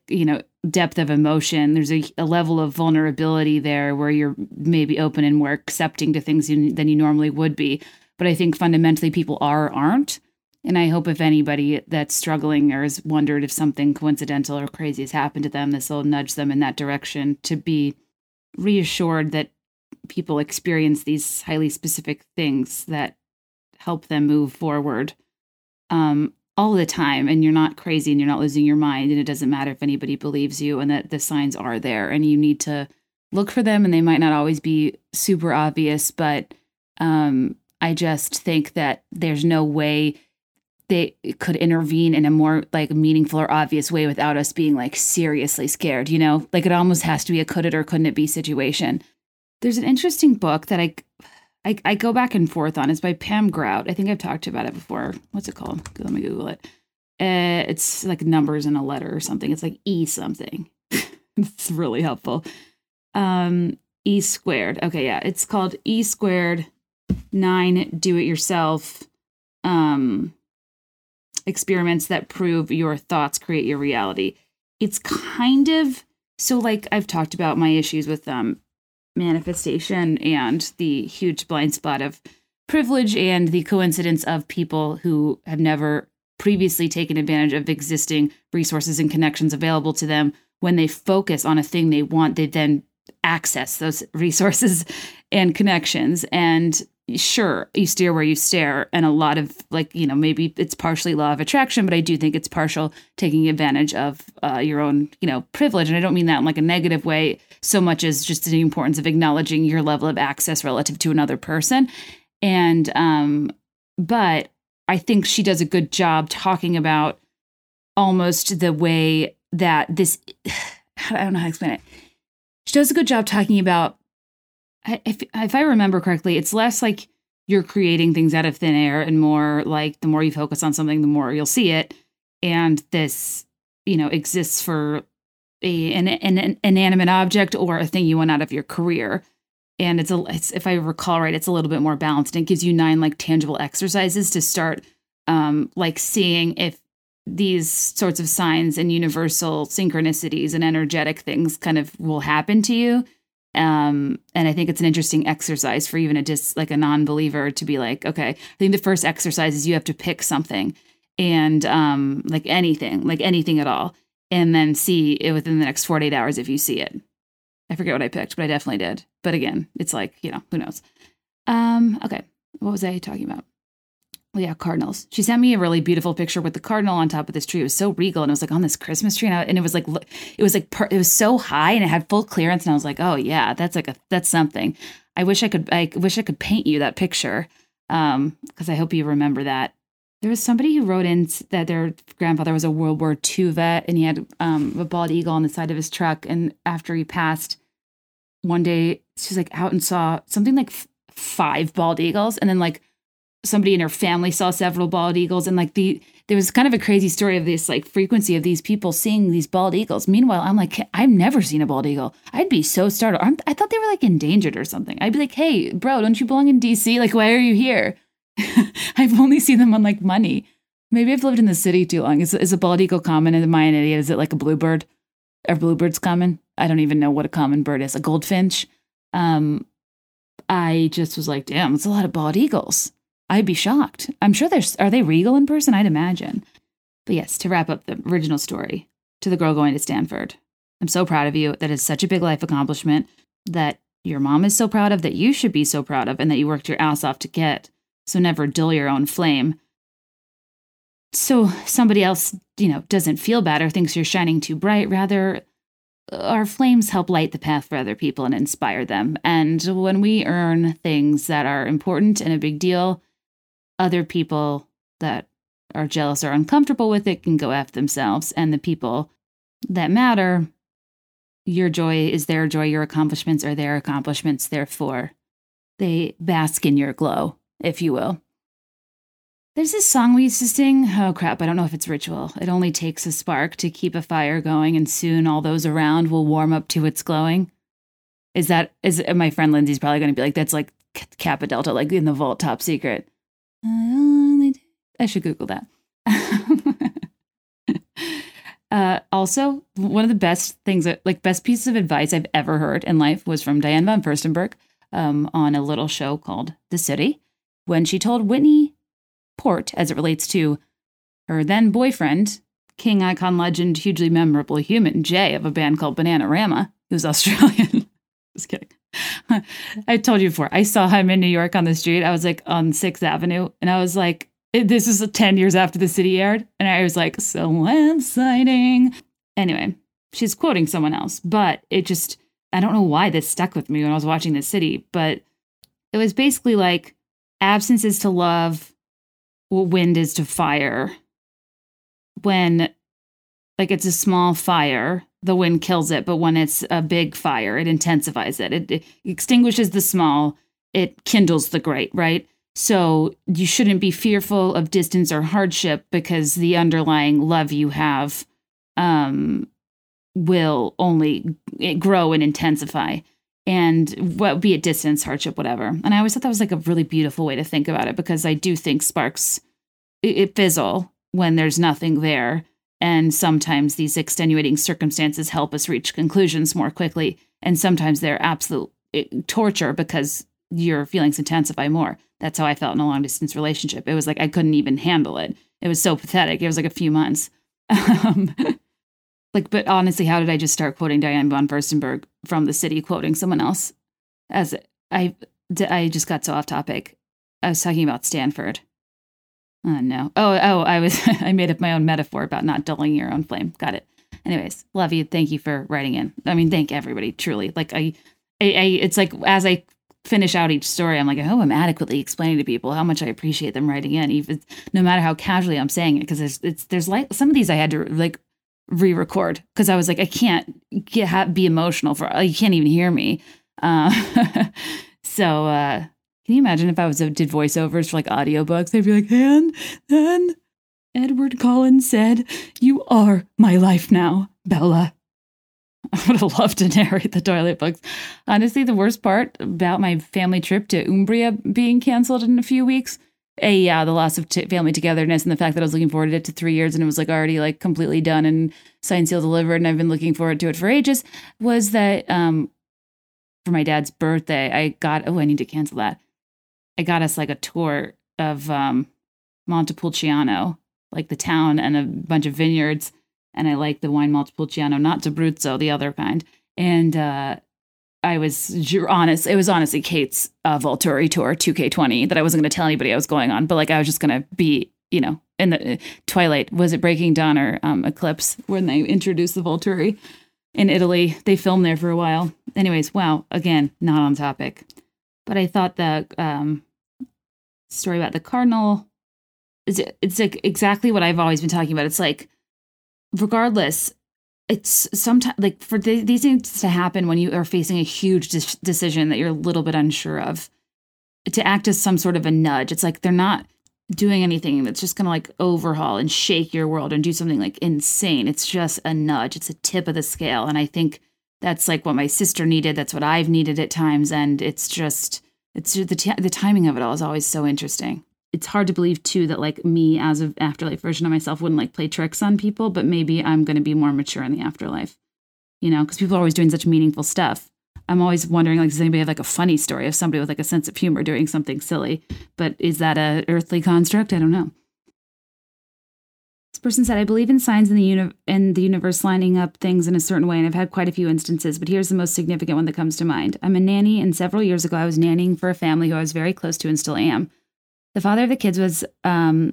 you know, depth of emotion, there's a, a level of vulnerability there where you're maybe open and more accepting to things you, than you normally would be. But I think fundamentally people are, aren't. And I hope if anybody that's struggling or has wondered if something coincidental or crazy has happened to them, this will nudge them in that direction to be reassured that people experience these highly specific things that help them move forward um, all the time. And you're not crazy and you're not losing your mind. And it doesn't matter if anybody believes you and that the signs are there and you need to look for them. And they might not always be super obvious, but um, I just think that there's no way they could intervene in a more like meaningful or obvious way without us being like seriously scared, you know? Like it almost has to be a could it or couldn't it be situation. There's an interesting book that I I, I go back and forth on. It's by Pam Grout. I think I've talked about it before. What's it called? Let me Google it. Uh, it's like numbers in a letter or something. It's like E something. [LAUGHS] it's really helpful. Um, E squared. Okay, yeah. It's called E squared nine do it yourself um experiments that prove your thoughts create your reality. It's kind of so like I've talked about my issues with um manifestation and the huge blind spot of privilege and the coincidence of people who have never previously taken advantage of existing resources and connections available to them when they focus on a thing they want they then access those [LAUGHS] resources and connections and sure you steer where you stare and a lot of like you know maybe it's partially law of attraction but i do think it's partial taking advantage of uh, your own you know privilege. And i don't mean that in like a negative way so much as just the importance of acknowledging your level of access relative to another person. And um but i think she does a good job talking about almost the way that this [SIGHS] i don't know how to explain it. She does a good job talking about if if I remember correctly, it's less like you're creating things out of thin air and more like the more you focus on something, the more you'll see it. And this, you know, exists for a an, an inanimate object or a thing you want out of your career. And it's a it's if I recall right, it's a little bit more balanced. And it gives you nine like tangible exercises to start um like seeing if these sorts of signs and universal synchronicities and energetic things kind of will happen to you um, and I think it's an interesting exercise for even a just like a non-believer to be like, okay, I think the first exercise is you have to pick something and um, like anything, like anything at all, and then see it within the next 48 hours if you see it. I forget what I picked, but I definitely did. But again, it's like, you know, who knows? Um, okay. What was I talking about? Yeah, cardinals. She sent me a really beautiful picture with the cardinal on top of this tree. It was so regal, and it was like on this Christmas tree, and, I, and it was like it was like per, it was so high, and it had full clearance, and I was like, oh yeah, that's like a that's something. I wish I could. I wish I could paint you that picture, um, because I hope you remember that. There was somebody who wrote in that their grandfather was a World War II vet, and he had um, a bald eagle on the side of his truck. And after he passed, one day she's like out and saw something like f- five bald eagles, and then like somebody in her family saw several bald eagles and like the there was kind of a crazy story of this like frequency of these people seeing these bald eagles. Meanwhile, I'm like, I've never seen a bald eagle. I'd be so startled. I thought they were like endangered or something. I'd be like, hey, bro, don't you belong in DC? Like, why are you here? [LAUGHS] I've only seen them on like money. Maybe I've lived in the city too long. Is, is a bald eagle common? Am I an idiot? Is it like a bluebird? Are bluebirds common? I don't even know what a common bird is. A goldfinch? Um, I just was like, damn, it's a lot of bald eagles. I'd be shocked. I'm sure there's are they regal in person? I'd imagine. But yes, to wrap up the original story, to the girl going to Stanford. I'm so proud of you. That is such a big life accomplishment that your mom is so proud of, that you should be so proud of, and that you worked your ass off to get. So never dull your own flame. So somebody else, you know, doesn't feel bad or thinks you're shining too bright. Rather, our flames help light the path for other people and inspire them. And when we earn things that are important and a big deal, other people that are jealous or uncomfortable with it can go F themselves. And the people that matter, your joy is their joy, your accomplishments are their accomplishments. Therefore, they bask in your glow, if you will. There's this song we used to sing. Oh crap, I don't know if it's ritual. It only takes a spark to keep a fire going, and soon all those around will warm up to its glowing. Is that, is my friend Lindsay's probably going to be like, that's like Kappa Delta, like in the vault top secret. I should Google that. [LAUGHS] uh, also, one of the best things, like best pieces of advice I've ever heard in life was from Diane von Furstenberg um, on a little show called The City, when she told Whitney Port, as it relates to her then boyfriend, King icon legend, hugely memorable human Jay of a band called Bananarama, who's Australian. [LAUGHS] Just kidding. [LAUGHS] I told you before, I saw him in New York on the street. I was like on 6th Avenue, and I was like, this is 10 years after the city aired. And I was like, so sighting. Anyway, she's quoting someone else, but it just, I don't know why this stuck with me when I was watching the city, but it was basically like absence is to love, wind is to fire. When, like, it's a small fire, the wind kills it, but when it's a big fire, it intensifies it. It, it extinguishes the small, it kindles the great, right? So you shouldn't be fearful of distance or hardship because the underlying love you have um, will only grow and intensify. And what be it distance, hardship, whatever. And I always thought that was like a really beautiful way to think about it because I do think sparks it, it fizzle when there's nothing there. And sometimes these extenuating circumstances help us reach conclusions more quickly. And sometimes they're absolute torture because your feelings intensify more. That's how I felt in a long distance relationship. It was like I couldn't even handle it. It was so pathetic. It was like a few months. [LAUGHS] Um, like, but honestly, how did I just start quoting Diane von Furstenberg from the city, quoting someone else? As I, I just got so off topic. I was talking about Stanford. Oh no. Oh, oh, I was [LAUGHS] I made up my own metaphor about not dulling your own flame. Got it. Anyways, love you. Thank you for writing in. I mean, thank everybody. Truly, like I, I, I it's like as I finish out each story, I'm like, oh, I'm adequately explaining to people how much I appreciate them writing in, even no matter how casually I'm saying it, because there's it's there's like some of these I had to like re-record because I was like, I can't get be emotional for you can't even hear me. Uh, [LAUGHS] so uh, can you imagine if I was did voiceovers for like audiobooks? I'd be like, and then Edward Cullen said, "You are my life now, Bella." [LAUGHS] I would have loved to narrate the Twilight books. Honestly, the worst part about my family trip to Umbria being canceled in a few weeks, a yeah, the loss of t- family togetherness and the fact that I was looking forward to it to three years and it was like already like completely done and signed, sealed, delivered, and I've been looking forward to it for ages. Was that um for my dad's birthday? I got oh, I need to cancel that. I got us like a tour of um Montepulciano, like the town and a bunch of vineyards and I like the wine Montepulciano, not D'Abruzzo, the other kind. And uh, I was honest. It was honestly Kate's uh, Volturi tour 2K20 that I wasn't going to tell anybody I was going on, but like I was just going to be, you know, in the uh, Twilight. Was it Breaking Dawn or um, Eclipse when they introduced the Volturi in Italy? They filmed there for a while. Anyways, wow. Again, not on topic, but I thought that um, story about the cardinal is it's like exactly what I've always been talking about. It's like regardless, it's sometimes like for th- these things to happen when you are facing a huge de- decision that you're a little bit unsure of. to act as some sort of a nudge. It's like they're not doing anything that's just going to like overhaul and shake your world and do something like insane. It's just a nudge. It's a tip of the scale. And I think that's like what my sister needed. That's what I've needed at times. And it's just, it's the, t- the timing of it all is always so interesting. It's hard to believe too that like me as an afterlife version of myself wouldn't like play tricks on people, but maybe I'm going to be more mature in the afterlife, you know, because people are always doing such meaningful stuff. I'm always wondering, like, does anybody have like a funny story of somebody with like a sense of humor doing something silly? But is that a earthly construct? I don't know. Person said, "I believe in signs in the uni- in the universe lining up things in a certain way, and I've had quite a few instances. But here's the most significant one that comes to mind. I'm a nanny, and several years ago, I was nannying for a family who I was very close to and still am. The father of the kids was um,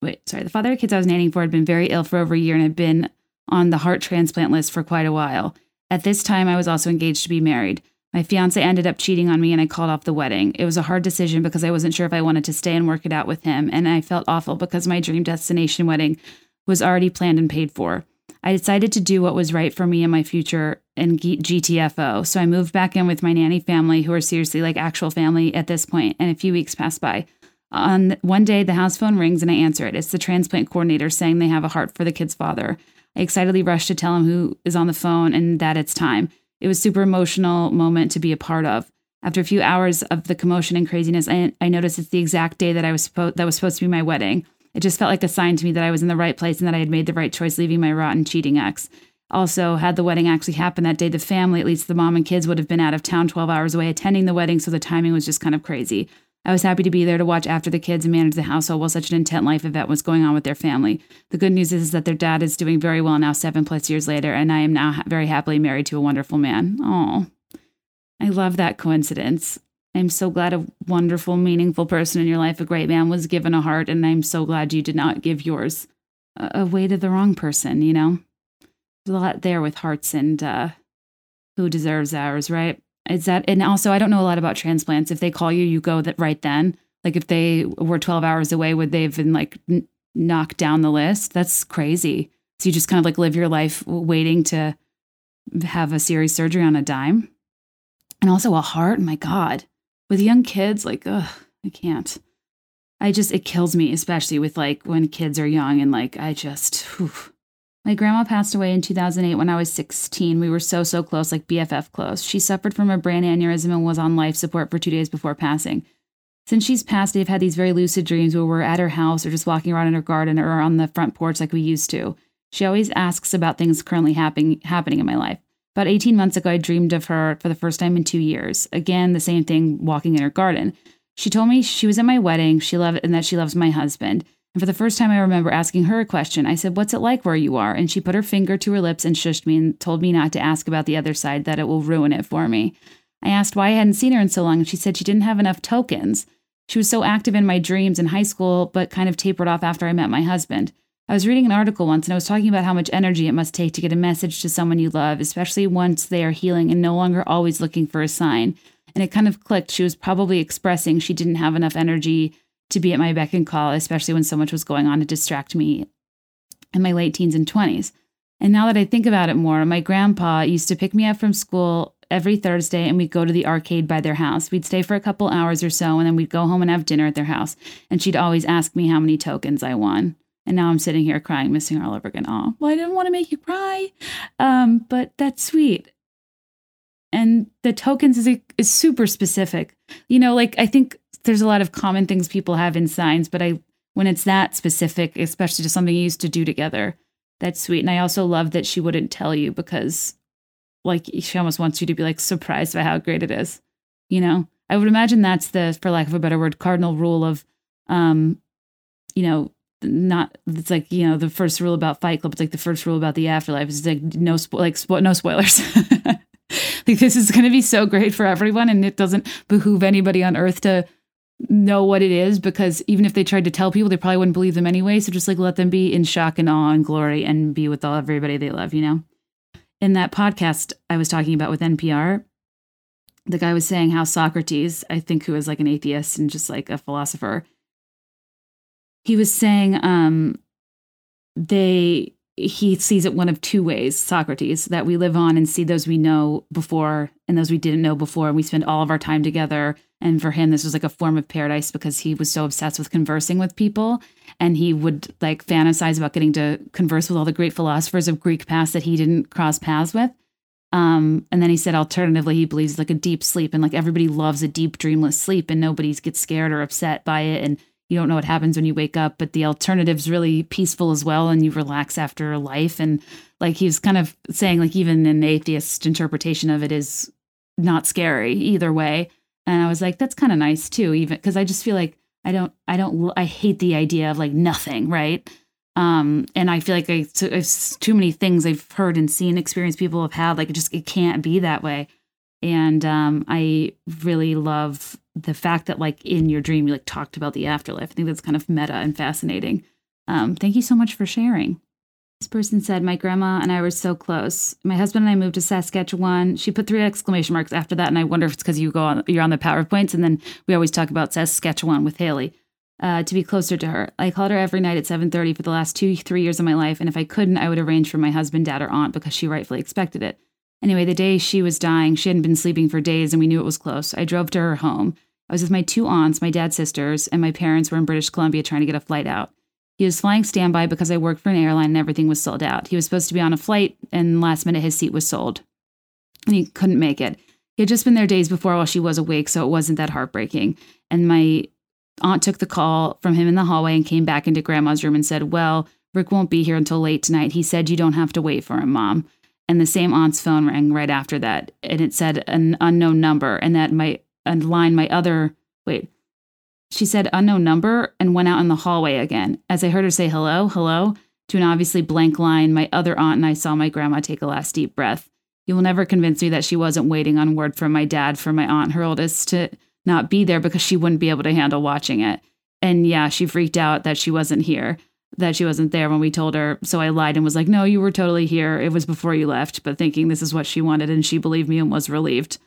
wait, sorry, the father of the kids I was nannying for had been very ill for over a year and had been on the heart transplant list for quite a while." At this time, I was also engaged to be married. My fiance ended up cheating on me and I called off the wedding. It was a hard decision because I wasn't sure if I wanted to stay and work it out with him, and I felt awful because my dream destination wedding was already planned and paid for. I decided to do what was right for me and my future in GTFO. So I moved back in with my nanny family, who are seriously like actual family at this point, and a few weeks passed by. On one day, the house phone rings and I answer it. It's the transplant coordinator saying they have a heart for the kid's father. I excitedly rush to tell him who is on the phone and that it's time. It was super emotional moment to be a part of. After a few hours of the commotion and craziness, I, I noticed it's the exact day that I was supposed that was supposed to be my wedding. It just felt like a sign to me that I was in the right place and that I had made the right choice leaving my rotten cheating ex. Also, had the wedding actually happened that day, the family, at least the mom and kids, would have been out of town 12 hours away attending the wedding, so the timing was just kind of crazy. I was happy to be there to watch after the kids and manage the household while such an intense life event was going on with their family. The good news is, that their dad is doing very well now, seven plus years later, and I am now very happily married to a wonderful man. Oh, I love that coincidence. I'm so glad a wonderful, meaningful person in your life, a great man, was given a heart, and I'm so glad you did not give yours away to the wrong person, you know? There's a lot there with hearts and uh, who deserves ours, right? Is that and also I don't know a lot about transplants. If they call you, you go that right then. Like if they were 12 hours away, would they have been like n- knocked down the list? That's crazy. So you just kind of like live your life waiting to have a serious surgery on a dime. And also a heart, my God. With young kids, like, ugh, I can't. I just, it kills me, especially with like when kids are young and like, I just, whew. My grandma passed away in 2008 when I was 16. We were so, so close, like BFF close. She suffered from a brain aneurysm and was on life support for two days before passing. Since she's passed, I've had these very lucid dreams where we're at her house or just walking around in her garden or on the front porch like we used to. She always asks about things currently happening happening in my life. About 18 months ago, I dreamed of her for the first time in two years. Again, the same thing, walking in her garden. She told me she was at my wedding, she loved and that she loves my husband. And for the first time, I remember asking her a question. I said, What's it like where you are? And she put her finger to her lips and shushed me and told me not to ask about the other side, that it will ruin it for me. I asked why I hadn't seen her in so long, and she said she didn't have enough tokens. She was so active in my dreams in high school, but kind of tapered off after I met my husband. I was reading an article once and I was talking about how much energy it must take to get a message to someone you love, especially once they are healing and no longer always looking for a sign. And it kind of clicked. She was probably expressing she didn't have enough energy to be at my beck and call, especially when so much was going on to distract me in my late teens and 20s. And now that I think about it more, my grandpa used to pick me up from school every Thursday and we'd go to the arcade by their house. We'd stay for a couple hours or so and then we'd go home and have dinner at their house. And she'd always ask me how many tokens I won. And now I'm sitting here crying, missing her all over again. Oh, well, I didn't want to make you cry. Um, but that's sweet. And the tokens is, is super specific. You know, like I think there's a lot of common things people have in signs, but I when it's that specific, especially to something you used to do together, that's sweet. And I also love that she wouldn't tell you because like she almost wants you to be like surprised by how great it is. You know? I would imagine that's the, for lack of a better word, cardinal rule of um, you know, not it's like you know the first rule about fight club it's like the first rule about the afterlife is like no spo- like spo- no spoilers [LAUGHS] like this is going to be so great for everyone and it doesn't behoove anybody on earth to know what it is because even if they tried to tell people, they probably wouldn't believe them anyway. So just like let them be in shock and awe and glory and be with all everybody they love, you know? In that podcast I was talking about with NPR, the guy was saying how Socrates, I think who was like an atheist and just like a philosopher, he was saying um they he sees it one of two ways Socrates, that we live on and see those we know before and those we didn't know before. And we spend all of our time together. And for him, this was like a form of paradise because he was so obsessed with conversing with people. And he would like fantasize about getting to converse with all the great philosophers of Greek past that he didn't cross paths with. Um, and then he said, alternatively, he believes like a deep sleep and like everybody loves a deep, dreamless sleep and nobody gets scared or upset by it. And you don't know what happens when you wake up, but the alternative's really peaceful as well, and you relax after life. And like he's kind of saying, like even an atheist interpretation of it is not scary either way. And I was like, that's kind of nice too, even because I just feel like I don't, I don't, I hate the idea of like nothing, right? Um, and I feel like I, it's too many things I've heard and seen, experienced people have had. Like it just, it can't be that way. And um, I really love the fact that like in your dream you like talked about the afterlife. I think that's kind of meta and fascinating. Um, thank you so much for sharing. This person said, My grandma and I were so close. My husband and I moved to Saskatchewan. She put three exclamation marks after that, and I wonder if it's because you go on you're on the PowerPoints, and then we always talk about Saskatchewan with Haley. Uh, to be closer to her. I called her every night at 7:30 for the last two, three years of my life, and if I couldn't, I would arrange for my husband, dad, or aunt because she rightfully expected it. Anyway, the day she was dying, she hadn't been sleeping for days, and we knew it was close. I drove to her home. I was with my two aunts, my dad's sisters, and my parents were in British Columbia trying to get a flight out. He was flying standby because I worked for an airline and everything was sold out. He was supposed to be on a flight, and last minute his seat was sold. And he couldn't make it. He had just been there days before while she was awake, so it wasn't that heartbreaking. And my aunt took the call from him in the hallway and came back into grandma's room and said, Well, Rick won't be here until late tonight. He said you don't have to wait for him, Mom. And the same aunt's phone rang right after that, and it said an unknown number, and that my and line my other wait. She said unknown number and went out in the hallway again. As I heard her say hello, hello, to an obviously blank line, my other aunt and I saw my grandma take a last deep breath. You will never convince me that she wasn't waiting on word from my dad for my aunt, her oldest, to not be there because she wouldn't be able to handle watching it. And yeah, she freaked out that she wasn't here, that she wasn't there when we told her. So I lied and was like, no, you were totally here. It was before you left, but thinking this is what she wanted. And she believed me and was relieved.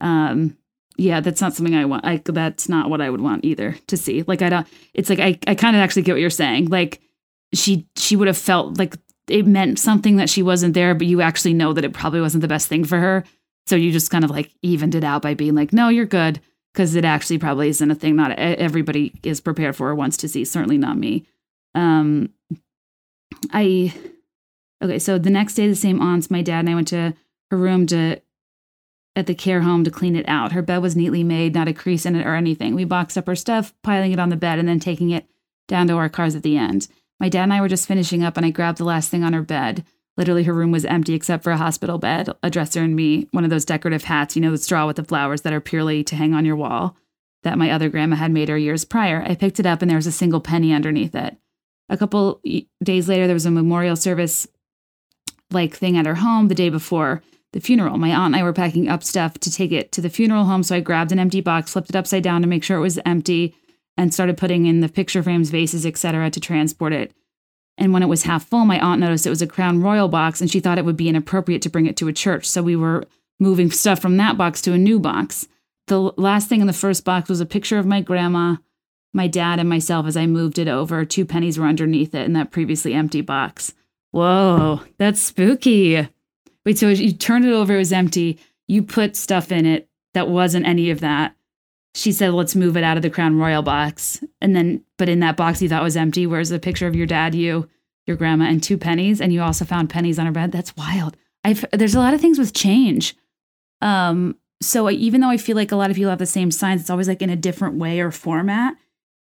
Um, yeah, that's not something I want. I, that's not what I would want either to see. Like, I don't, it's like, I, I kind of actually get what you're saying. Like, she, she would have felt like it meant something that she wasn't there, but you actually know that it probably wasn't the best thing for her. So you just kind of like evened it out by being like, no, you're good. Cause it actually probably isn't a thing. Not everybody is prepared for or wants to see. Certainly not me. Um, I, okay. So the next day, the same aunts, my dad and I went to her room to at the care home to clean it out. Her bed was neatly made, not a crease in it or anything. We boxed up her stuff, piling it on the bed, and then taking it down to our cars at the end. My dad and I were just finishing up, and I grabbed the last thing on her bed. Literally, her room was empty except for a hospital bed, a dresser, and me, one of those decorative hats, you know, the straw with the flowers that are purely to hang on your wall, that my other grandma had made her years prior. I picked it up, and there was a single penny underneath it. A couple days later, there was a memorial service like thing at her home the day before the funeral. My aunt and I were packing up stuff to take it to the funeral home, so I grabbed an empty box, flipped it upside down to make sure it was empty, and started putting in the picture frames, vases, etc., to transport it. And when it was half full, my aunt noticed it was a Crown Royal box, and she thought it would be inappropriate to bring it to a church. So we were moving stuff from that box to a new box. The last thing in the first box was a picture of my grandma, my dad, and myself as I moved it over. Two pennies were underneath it in that previously empty box. Whoa, that's spooky. Wait, so you turned it over, it was empty. You put stuff in it that wasn't any of that. She said, let's move it out of the Crown Royal box. And then, but in that box you thought was empty, where's a picture of your dad, you, your grandma, and two pennies. And you also found pennies on her bed. That's wild. I've, there's a lot of things with change. Um, so even though I feel like a lot of people have the same signs, it's always like in a different way or format.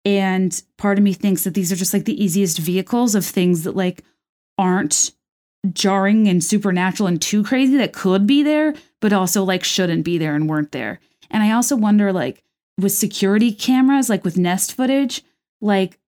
And part of me thinks that these are just like the easiest vehicles of things that like aren't jarring and supernatural and too crazy that could be there, but also like shouldn't be there and weren't there. And I also wonder like with security cameras, like with Nest footage, like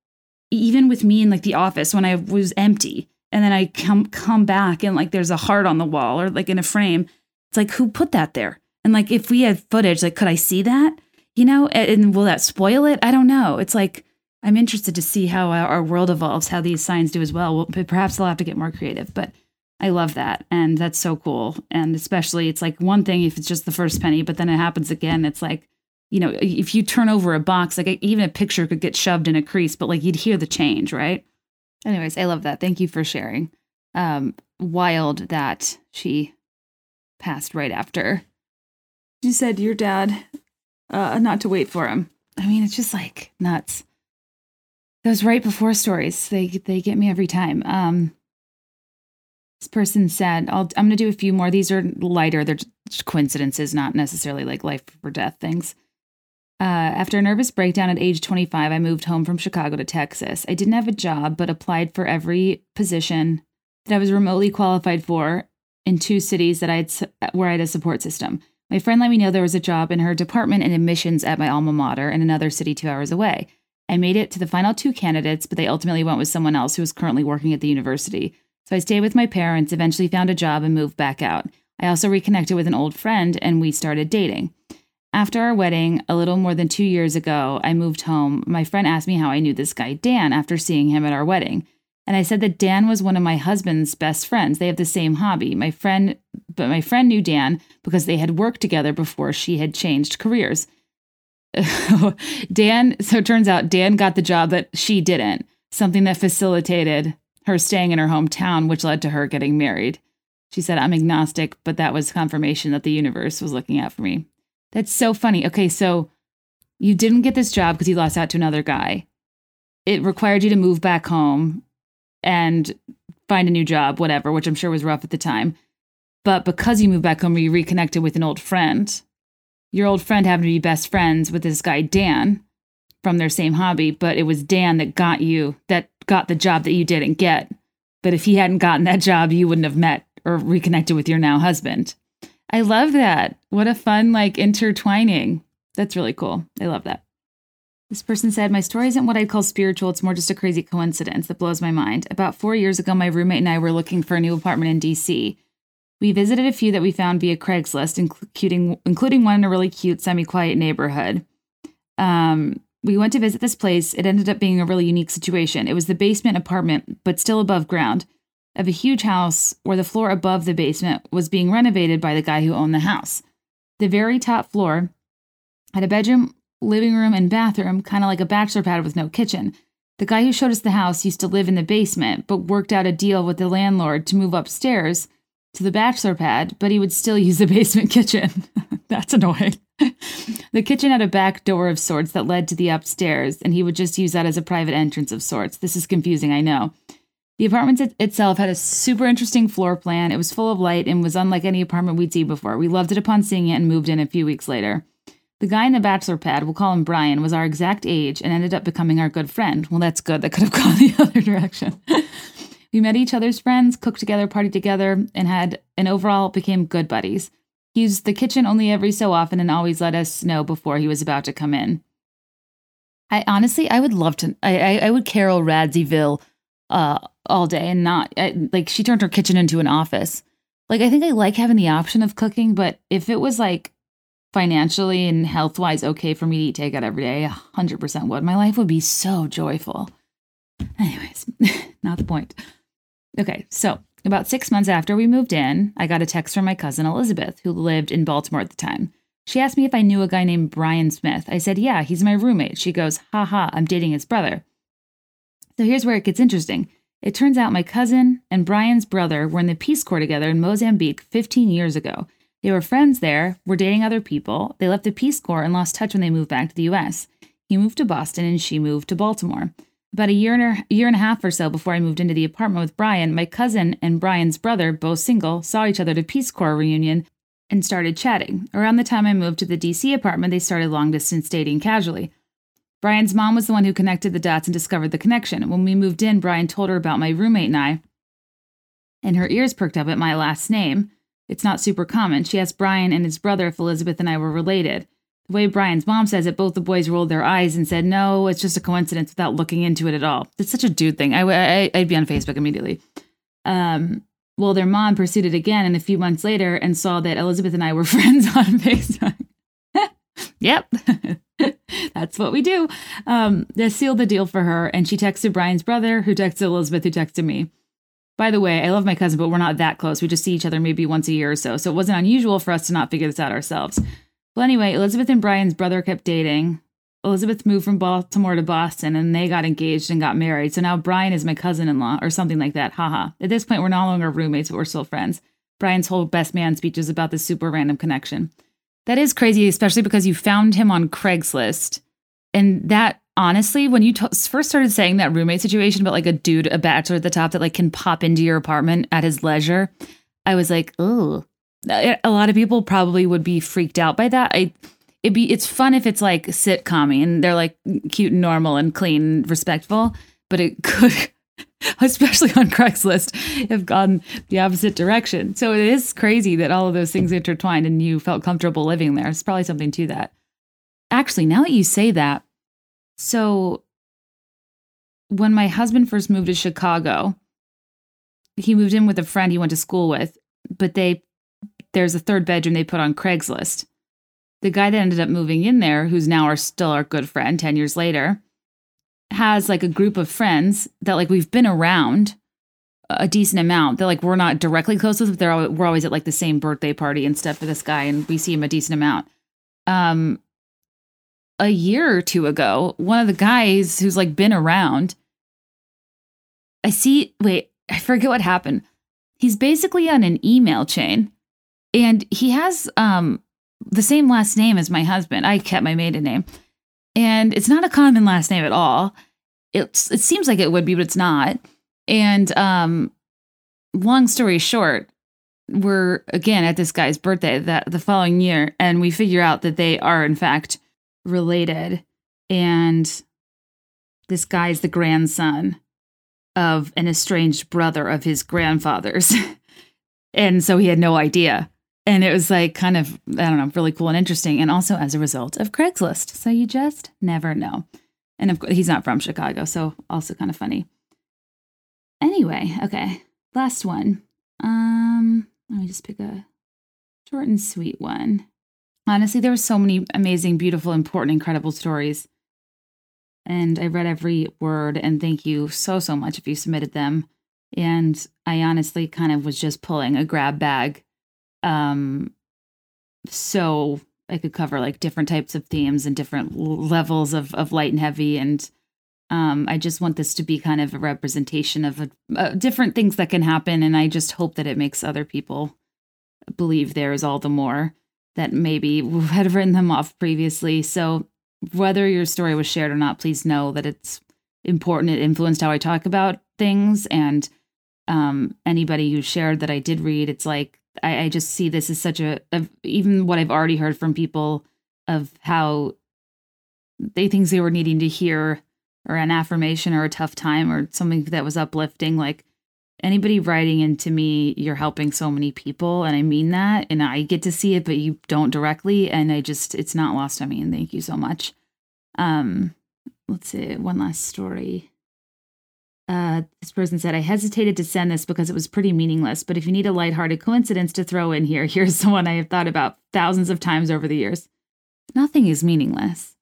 even with me in like the office when I was empty and then I come come back and like there's a heart on the wall or like in a frame, it's like who put that there? And like if we had footage, like could I see that? You know, and, and will that spoil it? I don't know. It's like I'm interested to see how our world evolves, how these signs do as well. well perhaps they'll have to get more creative, but I love that. And that's so cool. And especially, it's like one thing if it's just the first penny, but then it happens again. It's like, you know, if you turn over a box, like even a picture could get shoved in a crease, but like you'd hear the change, right? Anyways, I love that. Thank you for sharing. Um, wild that she passed right after. You said your dad, uh, not to wait for him. I mean, it's just like nuts. Those right before stories, they they get me every time. Um, this person said, I'll, I'm going to do a few more. These are lighter. They're coincidences, not necessarily like life or death things. Uh, after a nervous breakdown at age 25, I moved home from Chicago to Texas. I didn't have a job, but applied for every position that I was remotely qualified for in two cities that I had where I had a support system. My friend let me know there was a job in her department in admissions at my alma mater in another city two hours away. I made it to the final two candidates, but they ultimately went with someone else who was currently working at the university. So I stayed with my parents, eventually found a job, and moved back out. I also reconnected with an old friend and we started dating. After our wedding, a little more than two years ago, I moved home. My friend asked me how I knew this guy, Dan, after seeing him at our wedding. And I said that Dan was one of my husband's best friends. They have the same hobby. My friend, but my friend knew Dan because they had worked together before she had changed careers. [LAUGHS] Dan, so it turns out Dan got the job that she didn't, something that facilitated her staying in her hometown, which led to her getting married. She said, I'm agnostic, but that was confirmation that the universe was looking out for me. That's so funny. Okay, so you didn't get this job because you lost out to another guy. It required you to move back home and find a new job, whatever, which I'm sure was rough at the time. But because you moved back home, you reconnected with an old friend. Your old friend happened to be best friends with this guy, Dan, from their same hobby, but it was Dan that got you, that got the job that you didn't get. But if he hadn't gotten that job, you wouldn't have met or reconnected with your now husband. I love that. What a fun, like, intertwining. That's really cool. I love that. This person said, My story isn't what I'd call spiritual. It's more just a crazy coincidence that blows my mind. About four years ago, my roommate and I were looking for a new apartment in DC. We visited a few that we found via Craigslist, including, including one in a really cute, semi quiet neighborhood. Um, we went to visit this place. It ended up being a really unique situation. It was the basement apartment, but still above ground, of a huge house where the floor above the basement was being renovated by the guy who owned the house. The very top floor had a bedroom, living room, and bathroom, kind of like a bachelor pad with no kitchen. The guy who showed us the house used to live in the basement, but worked out a deal with the landlord to move upstairs to the bachelor pad, but he would still [LAUGHS] use the basement kitchen. [LAUGHS] That's annoying. [LAUGHS] the kitchen had a back door of sorts that led to the upstairs, and he would just use that as a private entrance of sorts. This is confusing, I know. The apartment it- itself had a super interesting floor plan. It was full of light and was unlike any apartment we'd seen before. We loved it upon seeing it and moved in a few weeks later. The guy in the bachelor pad, we'll call him Brian, was our exact age and ended up becoming our good friend. Well, that's good. That could have [LAUGHS] gone the other direction. [LAUGHS] we met each other's friends, cooked together, partied together, and had and overall became good buddies. He used the kitchen only every so often and always let us know before he was about to come in. I honestly, I would love to. I I, I would Carole Radziwill uh, all day and not like she turned her kitchen into an office. Like I think I like having the option of cooking, but if it was like financially and health wise okay for me to eat takeout every day, hundred percent would. My life would be so joyful. Anyways, [LAUGHS] not the point. Okay, so about six months after we moved in, I got a text from my cousin Elizabeth, who lived in Baltimore at the time. She asked me if I knew a guy named Brian Smith. I said, Yeah, he's my roommate. She goes, Ha ha, I'm dating his brother. So here's where it gets interesting. It turns out my cousin and Brian's brother were in the Peace Corps together in Mozambique 15 years ago. They were friends there, were dating other people. They left the Peace Corps and lost touch when they moved back to the US. He moved to Boston and she moved to Baltimore. About a year and a year and a half or so before I moved into the apartment with Brian, my cousin and Brian's brother, both single, saw each other at a Peace Corps reunion and started chatting. Around the time I moved to the DC apartment, they started long distance dating casually. Brian's mom was the one who connected the dots and discovered the connection. When we moved in, Brian told her about my roommate and I, and her ears perked up at my last name. It's not super common. She asked Brian and his brother if Elizabeth and I were related. The way Brian's mom says it, both the boys rolled their eyes and said, No, it's just a coincidence without looking into it at all. It's such a dude thing. I, I, I'd be on Facebook immediately. Um, well, their mom pursued it again and a few months later and saw that Elizabeth and I were [LAUGHS] friends on Facebook. [LAUGHS] yep. [LAUGHS] [LAUGHS] That's what we do. Um, that sealed the deal for her, and she texted Brian's brother, who texted Elizabeth, who texted me. By the way, I love my cousin, but we're not that close. We just see each other maybe once a year or so, so it wasn't unusual for us to not figure this out ourselves. Well, anyway, Elizabeth and Brian's brother kept dating. Elizabeth moved from Baltimore to Boston and they got engaged and got married. So now Brian is my cousin in law or something like that. Haha. At this point, we're no longer roommates, but we're still friends. Brian's whole best man speech is about this super random connection. That is crazy, especially because you found him on Craigslist. And that honestly, when you t- first started saying that roommate situation about like a dude, a bachelor at the top that like can pop into your apartment at his leisure, I was like, oh, a lot of people probably would be freaked out by that. I, it'd be, it's fun if it's like sitcom and they're like cute and normal and clean and respectful, but it [LAUGHS] could, [LAUGHS] especially on Craigslist, have gone the opposite direction. So it is crazy that all of those things intertwined and you felt comfortable living there. It's probably something to that. Actually, now that you say that, so when my husband first moved to Chicago, he moved in with a friend he went to school with, but they there's a third bedroom they put on Craigslist. The guy that ended up moving in there, who's now our still our good friend 10 years later, has like a group of friends that like we've been around a decent amount. They're like we're not directly close with, but they're we're always at like the same birthday party and stuff for this guy, and we see him a decent amount. Um, a year or two ago, one of the guys who's like been around, I see, wait, I forget what happened. He's basically on an email chain and he has um the same last name as my husband. I kept my maiden name. And it's not a common last name at all. It's it seems like it would be, but it's not. And um long story short, we're again at this guy's birthday that the following year and we figure out that they are in fact related and this guy's the grandson of an estranged brother of his grandfather's [LAUGHS] and so he had no idea and it was like kind of i don't know really cool and interesting and also as a result of craigslist so you just never know and of course he's not from chicago so also kind of funny anyway okay last one um let me just pick a short and sweet one Honestly, there were so many amazing, beautiful, important, incredible stories. And I read every word and thank you so, so much if you submitted them. And I honestly kind of was just pulling a grab bag. Um, so I could cover like different types of themes and different levels of, of light and heavy. And um, I just want this to be kind of a representation of a, uh, different things that can happen. And I just hope that it makes other people believe there is all the more that maybe we had written them off previously. So, whether your story was shared or not, please know that it's important. It influenced how I talk about things. And um, anybody who shared that I did read, it's like I, I just see this as such a, even what I've already heard from people of how they things they were needing to hear or an affirmation or a tough time or something that was uplifting. Like anybody writing into me, you're helping so many people. And I mean that. And I get to see it, but you don't directly. And I just, it's not lost on me. And thank you so much. Um, let's see, one last story. Uh, this person said, I hesitated to send this because it was pretty meaningless, but if you need a lighthearted coincidence to throw in here, [LAUGHS] here's the one I have thought about thousands of times over the years. Nothing is meaningless.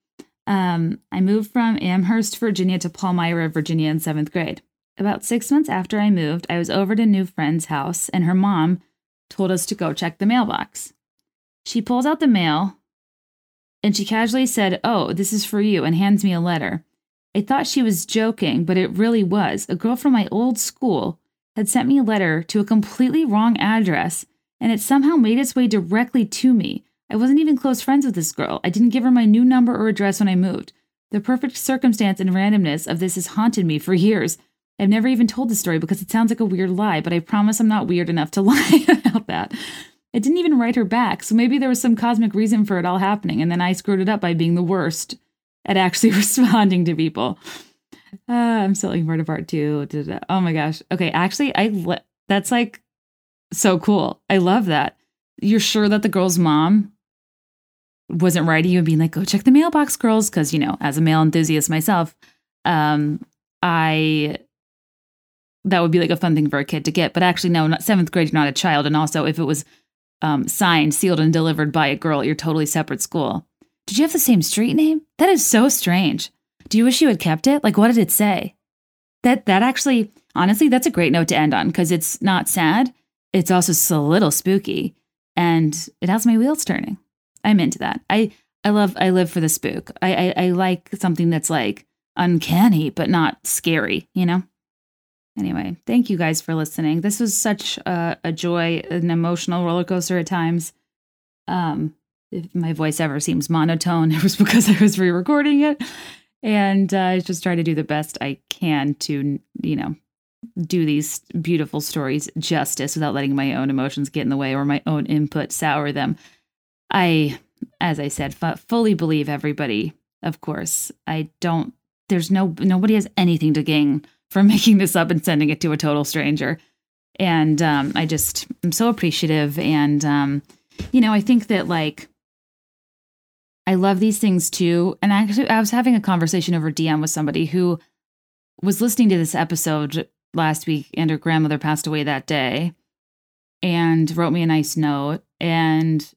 Um, I moved from Amherst, Virginia to Palmyra, Virginia in seventh grade. About six months after I moved, I was over to a new friend's house, and her mom told us to go check the mailbox. She pulls out the mail and she casually said, Oh, this is for you, and hands me a letter. I thought she was joking, but it really was. A girl from my old school had sent me a letter to a completely wrong address, and it somehow made its way directly to me. I wasn't even close friends with this girl. I didn't give her my new number or address when I moved. The perfect circumstance and randomness of this has haunted me for years. I've never even told the story because it sounds like a weird lie, but I promise I'm not weird enough to [LAUGHS] lie about that. I didn't even write her back, so maybe there was some cosmic reason for it all happening, and then I screwed it up by being the worst at actually [LAUGHS] responding to people. Uh, I'm still looking forward to part two. Oh my gosh. Okay, actually, I le- that's like so cool. I love that. You're sure that the girl's mom wasn't writing you and being like, "Go check the mailbox, girls," because you know, as a male enthusiast myself, um, I that would be like a fun thing for a kid to get. But actually, no, not seventh grade, you're not a child. And also, if it was um, signed, sealed, and delivered by a girl at your totally separate school, did you have the same street name? That is so strange. Do you wish you had kept it? Like, what did it say? That that actually, honestly, that's a great note to end on because it's not sad. It's also a little spooky, and it has my wheels turning. I'm into that. I I love I live for the spook. I, I I like something that's like uncanny but not scary, you know? Anyway, thank you guys for listening. This was such a, a joy, an emotional roller coaster at times. Um, if my voice ever seems monotone, [LAUGHS] it was because I was re-recording it, and uh, I just try to do the best I can to, you know, do these beautiful stories justice without letting my own emotions get in the way or my own input sour them. I, as I said, f- fully believe everybody. Of course, I don't. There's no nobody has anything to gain from [LAUGHS] making this up and sending it to a total stranger. And um, I just I'm so appreciative, and um, you know, I think that like I love these things too. And actually, I was having a conversation over DM with somebody who was listening to this episode last week, and her grandmother passed away that day, and wrote me a nice note. And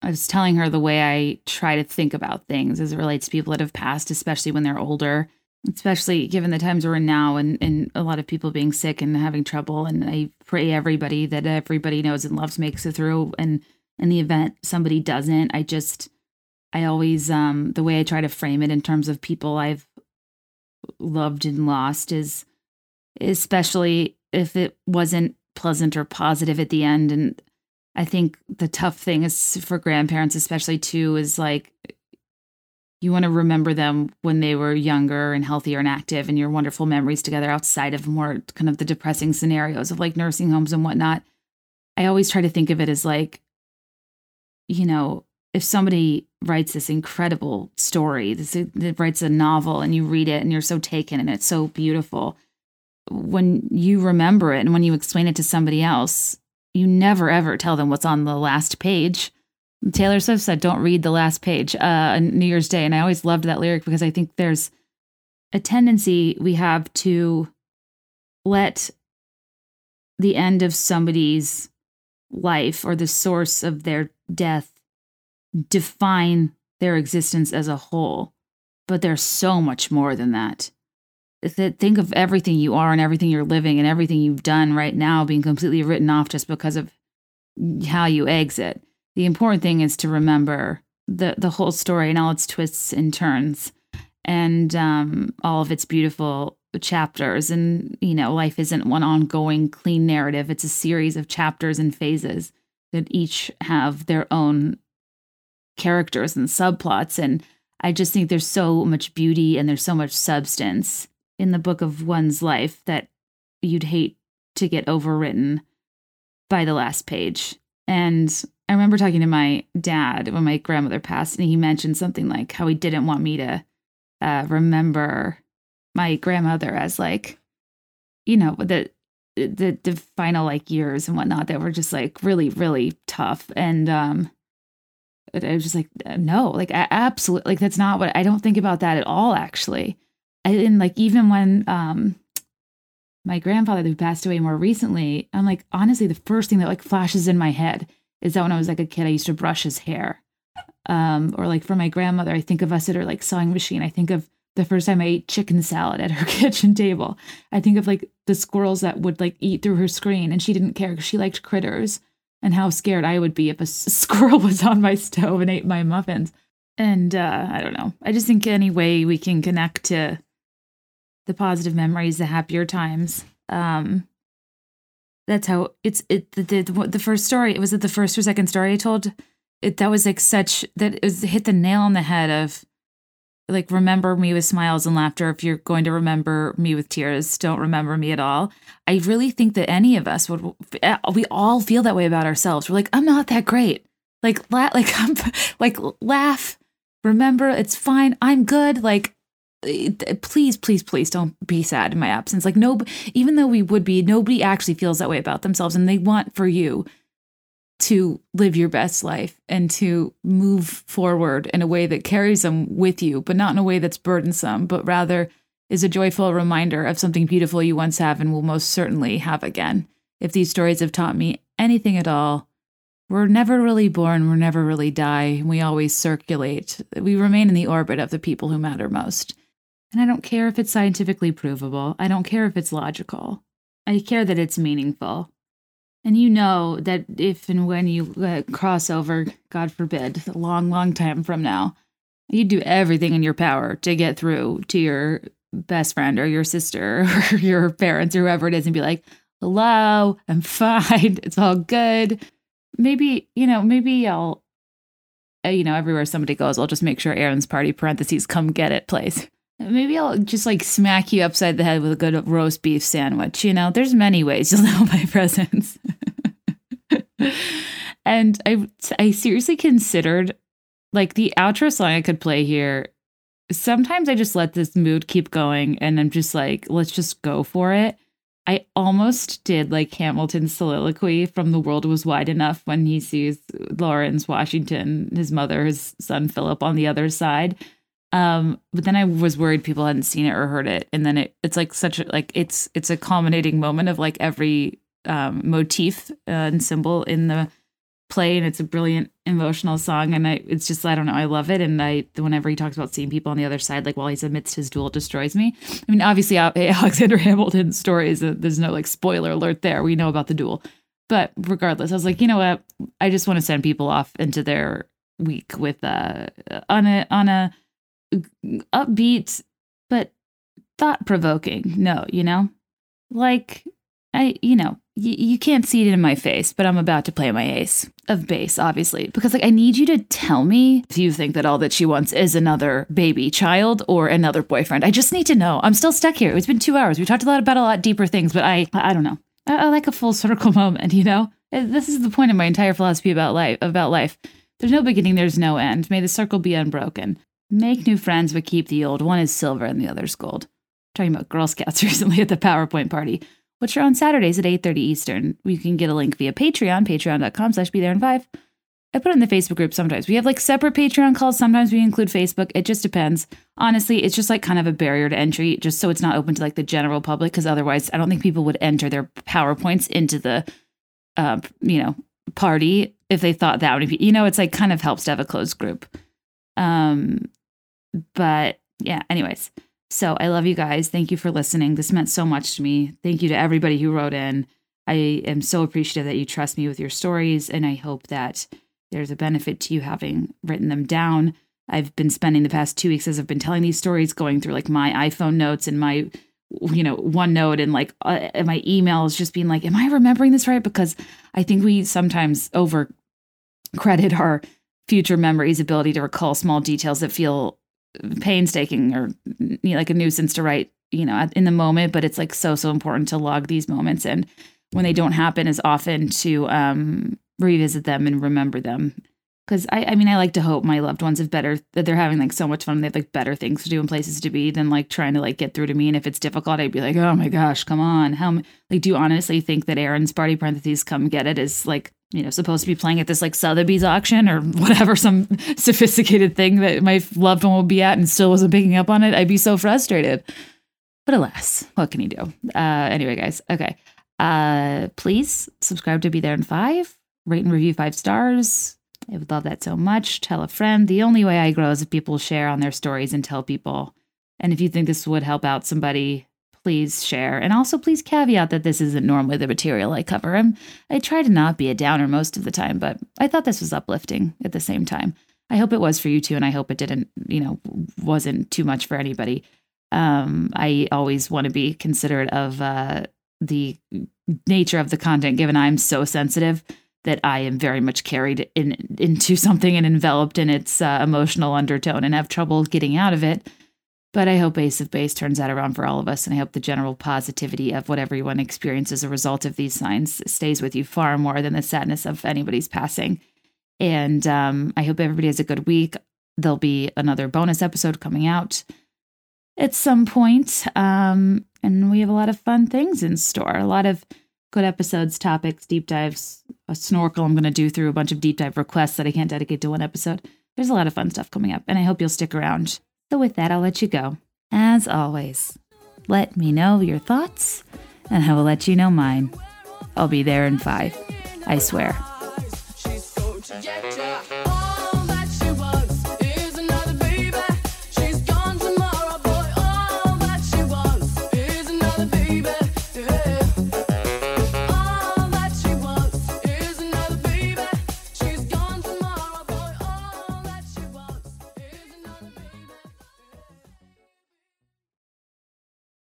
I was telling her the way I try to think about things as it relates to people that have passed, especially when they're older especially given the times we're in now and, and a lot of people being sick and having trouble. And I pray everybody that everybody knows and loves makes it through. And in the event somebody doesn't, I just, I always, um, the way I try to frame it in terms of people I've loved and lost is, especially if it wasn't pleasant or positive at the end. And I think the tough thing is for grandparents, especially too, is like you want to remember them when they were younger and healthier and active and your wonderful memories together outside of more kind of the depressing scenarios of like nursing homes and whatnot. I always try to think of it as like, you know, if somebody writes this incredible story, this it writes a novel and you read it and you're so taken and it's so beautiful. When you remember it and when you explain it to somebody else, you never ever tell them what's on the last page Taylor Swift said, "Don't read the last page." Uh, on New Year's Day, and I always loved that lyric because I think there's a tendency we have to let the end of somebody's life or the source of their death define their existence as a whole. But there's so much more than that. Think of everything you are and everything you're living and everything you've done right now being completely written off just because of how you exit the important thing is to remember the the whole story and all its twists and turns and um, all of its beautiful chapters and you know life isn't one ongoing clean narrative it's a series of chapters and phases that each have their own characters and subplots and i just think there's so much beauty and there's so much substance in the book of one's life that you'd hate to get overwritten by the last page and I remember talking to my dad when my grandmother passed, and he mentioned something like how he didn't want me to uh, remember my grandmother as like, you know, the the the final like years and whatnot that were just like really really tough. And um, I was just like, no, like absolutely, like that's not what I don't think about that at all. Actually, I didn't like even when um my grandfather who passed away more recently, I'm like, honestly, the first thing that like flashes in my head is that when I was like a kid, I used to brush his hair. Um, or like for my grandmother, I think of us at her like sewing machine. I think of the first time I ate chicken salad at her [LAUGHS] kitchen table. I think of like the squirrels that would like eat through her screen and she didn't care because she liked critters and how scared I would be if a [LAUGHS] squirrel was on my stove and ate my muffins. And uh, I don't know. I just think any way we can connect to the positive memories, the happier times, um, that's how it's it the, the, the first story it was it the first or second story i told it that was like such that it was hit the nail on the head of like remember me with smiles and laughter if you're going to remember me with tears. Don't remember me at all. I really think that any of us would eh, we all feel that way about ourselves. We're like i'm not that great. Like la- like [LAUGHS] i'm like laugh remember it's fine. I'm good. Like please please please don't be sad in my absence. Like no even though we would be nobody actually feels that way about themselves and they want for you to live your best life and to move forward in a way that carries them with you but not in a way that's burdensome but rather is a joyful reminder of something beautiful you once have and will most certainly have again if these stories have taught me anything at all we're never really born, we're never really die. We always circulate. We remain in the orbit of the people who matter most. And I don't care if it's scientifically provable. I don't care if it's logical. I care that it's meaningful. And you know that if and when you uh, cross over, God forbid, a long, long time from now, you do everything in your power to get through to your best friend or your sister [LAUGHS] or your parents or whoever it is and be like, hello, I'm [LAUGHS] fine. It's all good. Maybe, you know, maybe I'll, uh, you know, everywhere somebody goes, I'll just make sure Aaron's party parentheses come get it place. Maybe I'll just like smack you upside the head with a good roast beef sandwich. You know, there's many ways you'll [LAUGHS] know my presence. [LAUGHS] and I I seriously considered like the outro song I could play here. Sometimes I just let this mood keep going and I'm just like, let's just go for it. I almost did like Hamilton's soliloquy from The World Was Wide Enough when he sees Laurens Washington, his mother, his son Philip on the other side. Um, but then I was worried people hadn't seen it or heard it, and then it it's like such a like it's it's a culminating moment of like every um, motif uh, and symbol in the play, and it's a brilliant emotional song, and I it's just I don't know I love it, and I whenever he talks about seeing people on the other side, like while he's amidst his duel, destroys me. I mean, obviously [LAUGHS] Alexander Hamilton's story is a, there's no like spoiler alert there. We know about the duel, but regardless, I was like, you know what, I just want to send people off into their week with uh on a on a upbeat but thought provoking no you know like i you know y- you can't see it in my face but i'm about to play my ace of base obviously because like i need you to tell me if you think that all that she wants is another baby child or another boyfriend. I just need to know. I'm still stuck here. It's been two hours. We talked a lot about a lot deeper things but i i don't know. I, I like a full circle [LAUGHS] moment you know? Uh, this is the point of my entire philosophy about life about life. There's no beginning there's no end. May the circle be unbroken. Make new friends, but keep the old. One is silver and the other's gold. talking about Girl Scouts [LAUGHS] recently at the PowerPoint party, which are on Saturdays at 8.30 Eastern. You can get a link via Patreon, patreon.com slash be there in five. I put it in the Facebook group sometimes. We have like separate Patreon calls. Sometimes we include Facebook. It just depends. Honestly, it's just like kind of a barrier to entry, just so it's not open to like the general public, because otherwise I don't think people would enter their PowerPoints into the, uh, you know, party if they thought that would be, you know, it's like kind of helps to have a closed group. Um, but yeah, anyways. So I love you guys. Thank you for listening. This meant so much to me. Thank you to everybody who wrote in. I am so appreciative that you trust me with your stories, and I hope that there's a benefit to you having written them down. I've been spending the past two weeks as I've been telling these stories, going through like my iPhone notes and my, you know, OneNote and like uh, my emails, just being like, "Am I remembering this right?" Because I think we sometimes over credit our future memory's ability to recall small details that feel painstaking or you know, like a nuisance to write, you know, in the moment, but it's like so so important to log these moments and when they don't happen is often to um revisit them and remember them. Because I, I mean, I like to hope my loved ones have better that they're having like so much fun. They have like better things to do and places to be than like trying to like get through to me. And if it's difficult, I'd be like, oh my gosh, come on. How like do you honestly think that Aaron's party parentheses come get it is like you know, supposed to be playing at this like Sotheby's auction or whatever, [LAUGHS] some sophisticated thing that my loved one would be at and still wasn't picking up on it, I'd be so frustrated. But alas, what can you do? Uh, anyway, guys, okay. Uh, please subscribe to Be There in Five, rate and review five stars. I would love that so much. Tell a friend. The only way I grow is if people share on their stories and tell people. And if you think this would help out somebody, please share. And also, please caveat that this isn't normally the material I cover. I'm, I try to not be a downer most of the time, but I thought this was uplifting at the same time. I hope it was for you too, and I hope it didn't, you know, wasn't too much for anybody. Um, I always want to be considerate of uh, the nature of the content, given I'm so sensitive that I am very much carried in into something and enveloped in its uh, emotional undertone and have trouble getting out of it. But I hope Ace of Base turns that around for all of us. And I hope the general positivity of what everyone experiences as a result of these signs stays with you far more than the sadness of anybody's passing. And um, I hope everybody has a good week. There'll be another bonus episode coming out at some point. Um, and we have a lot of fun things in store. A lot of good episodes, topics, deep dives, a snorkel I'm going to do through a bunch of deep dive requests that I can't dedicate to one episode. There's a lot of fun stuff coming up, and I hope you'll stick around. So, with that, I'll let you go. As always, let me know your thoughts, and I will let you know mine. I'll be there in five. I swear.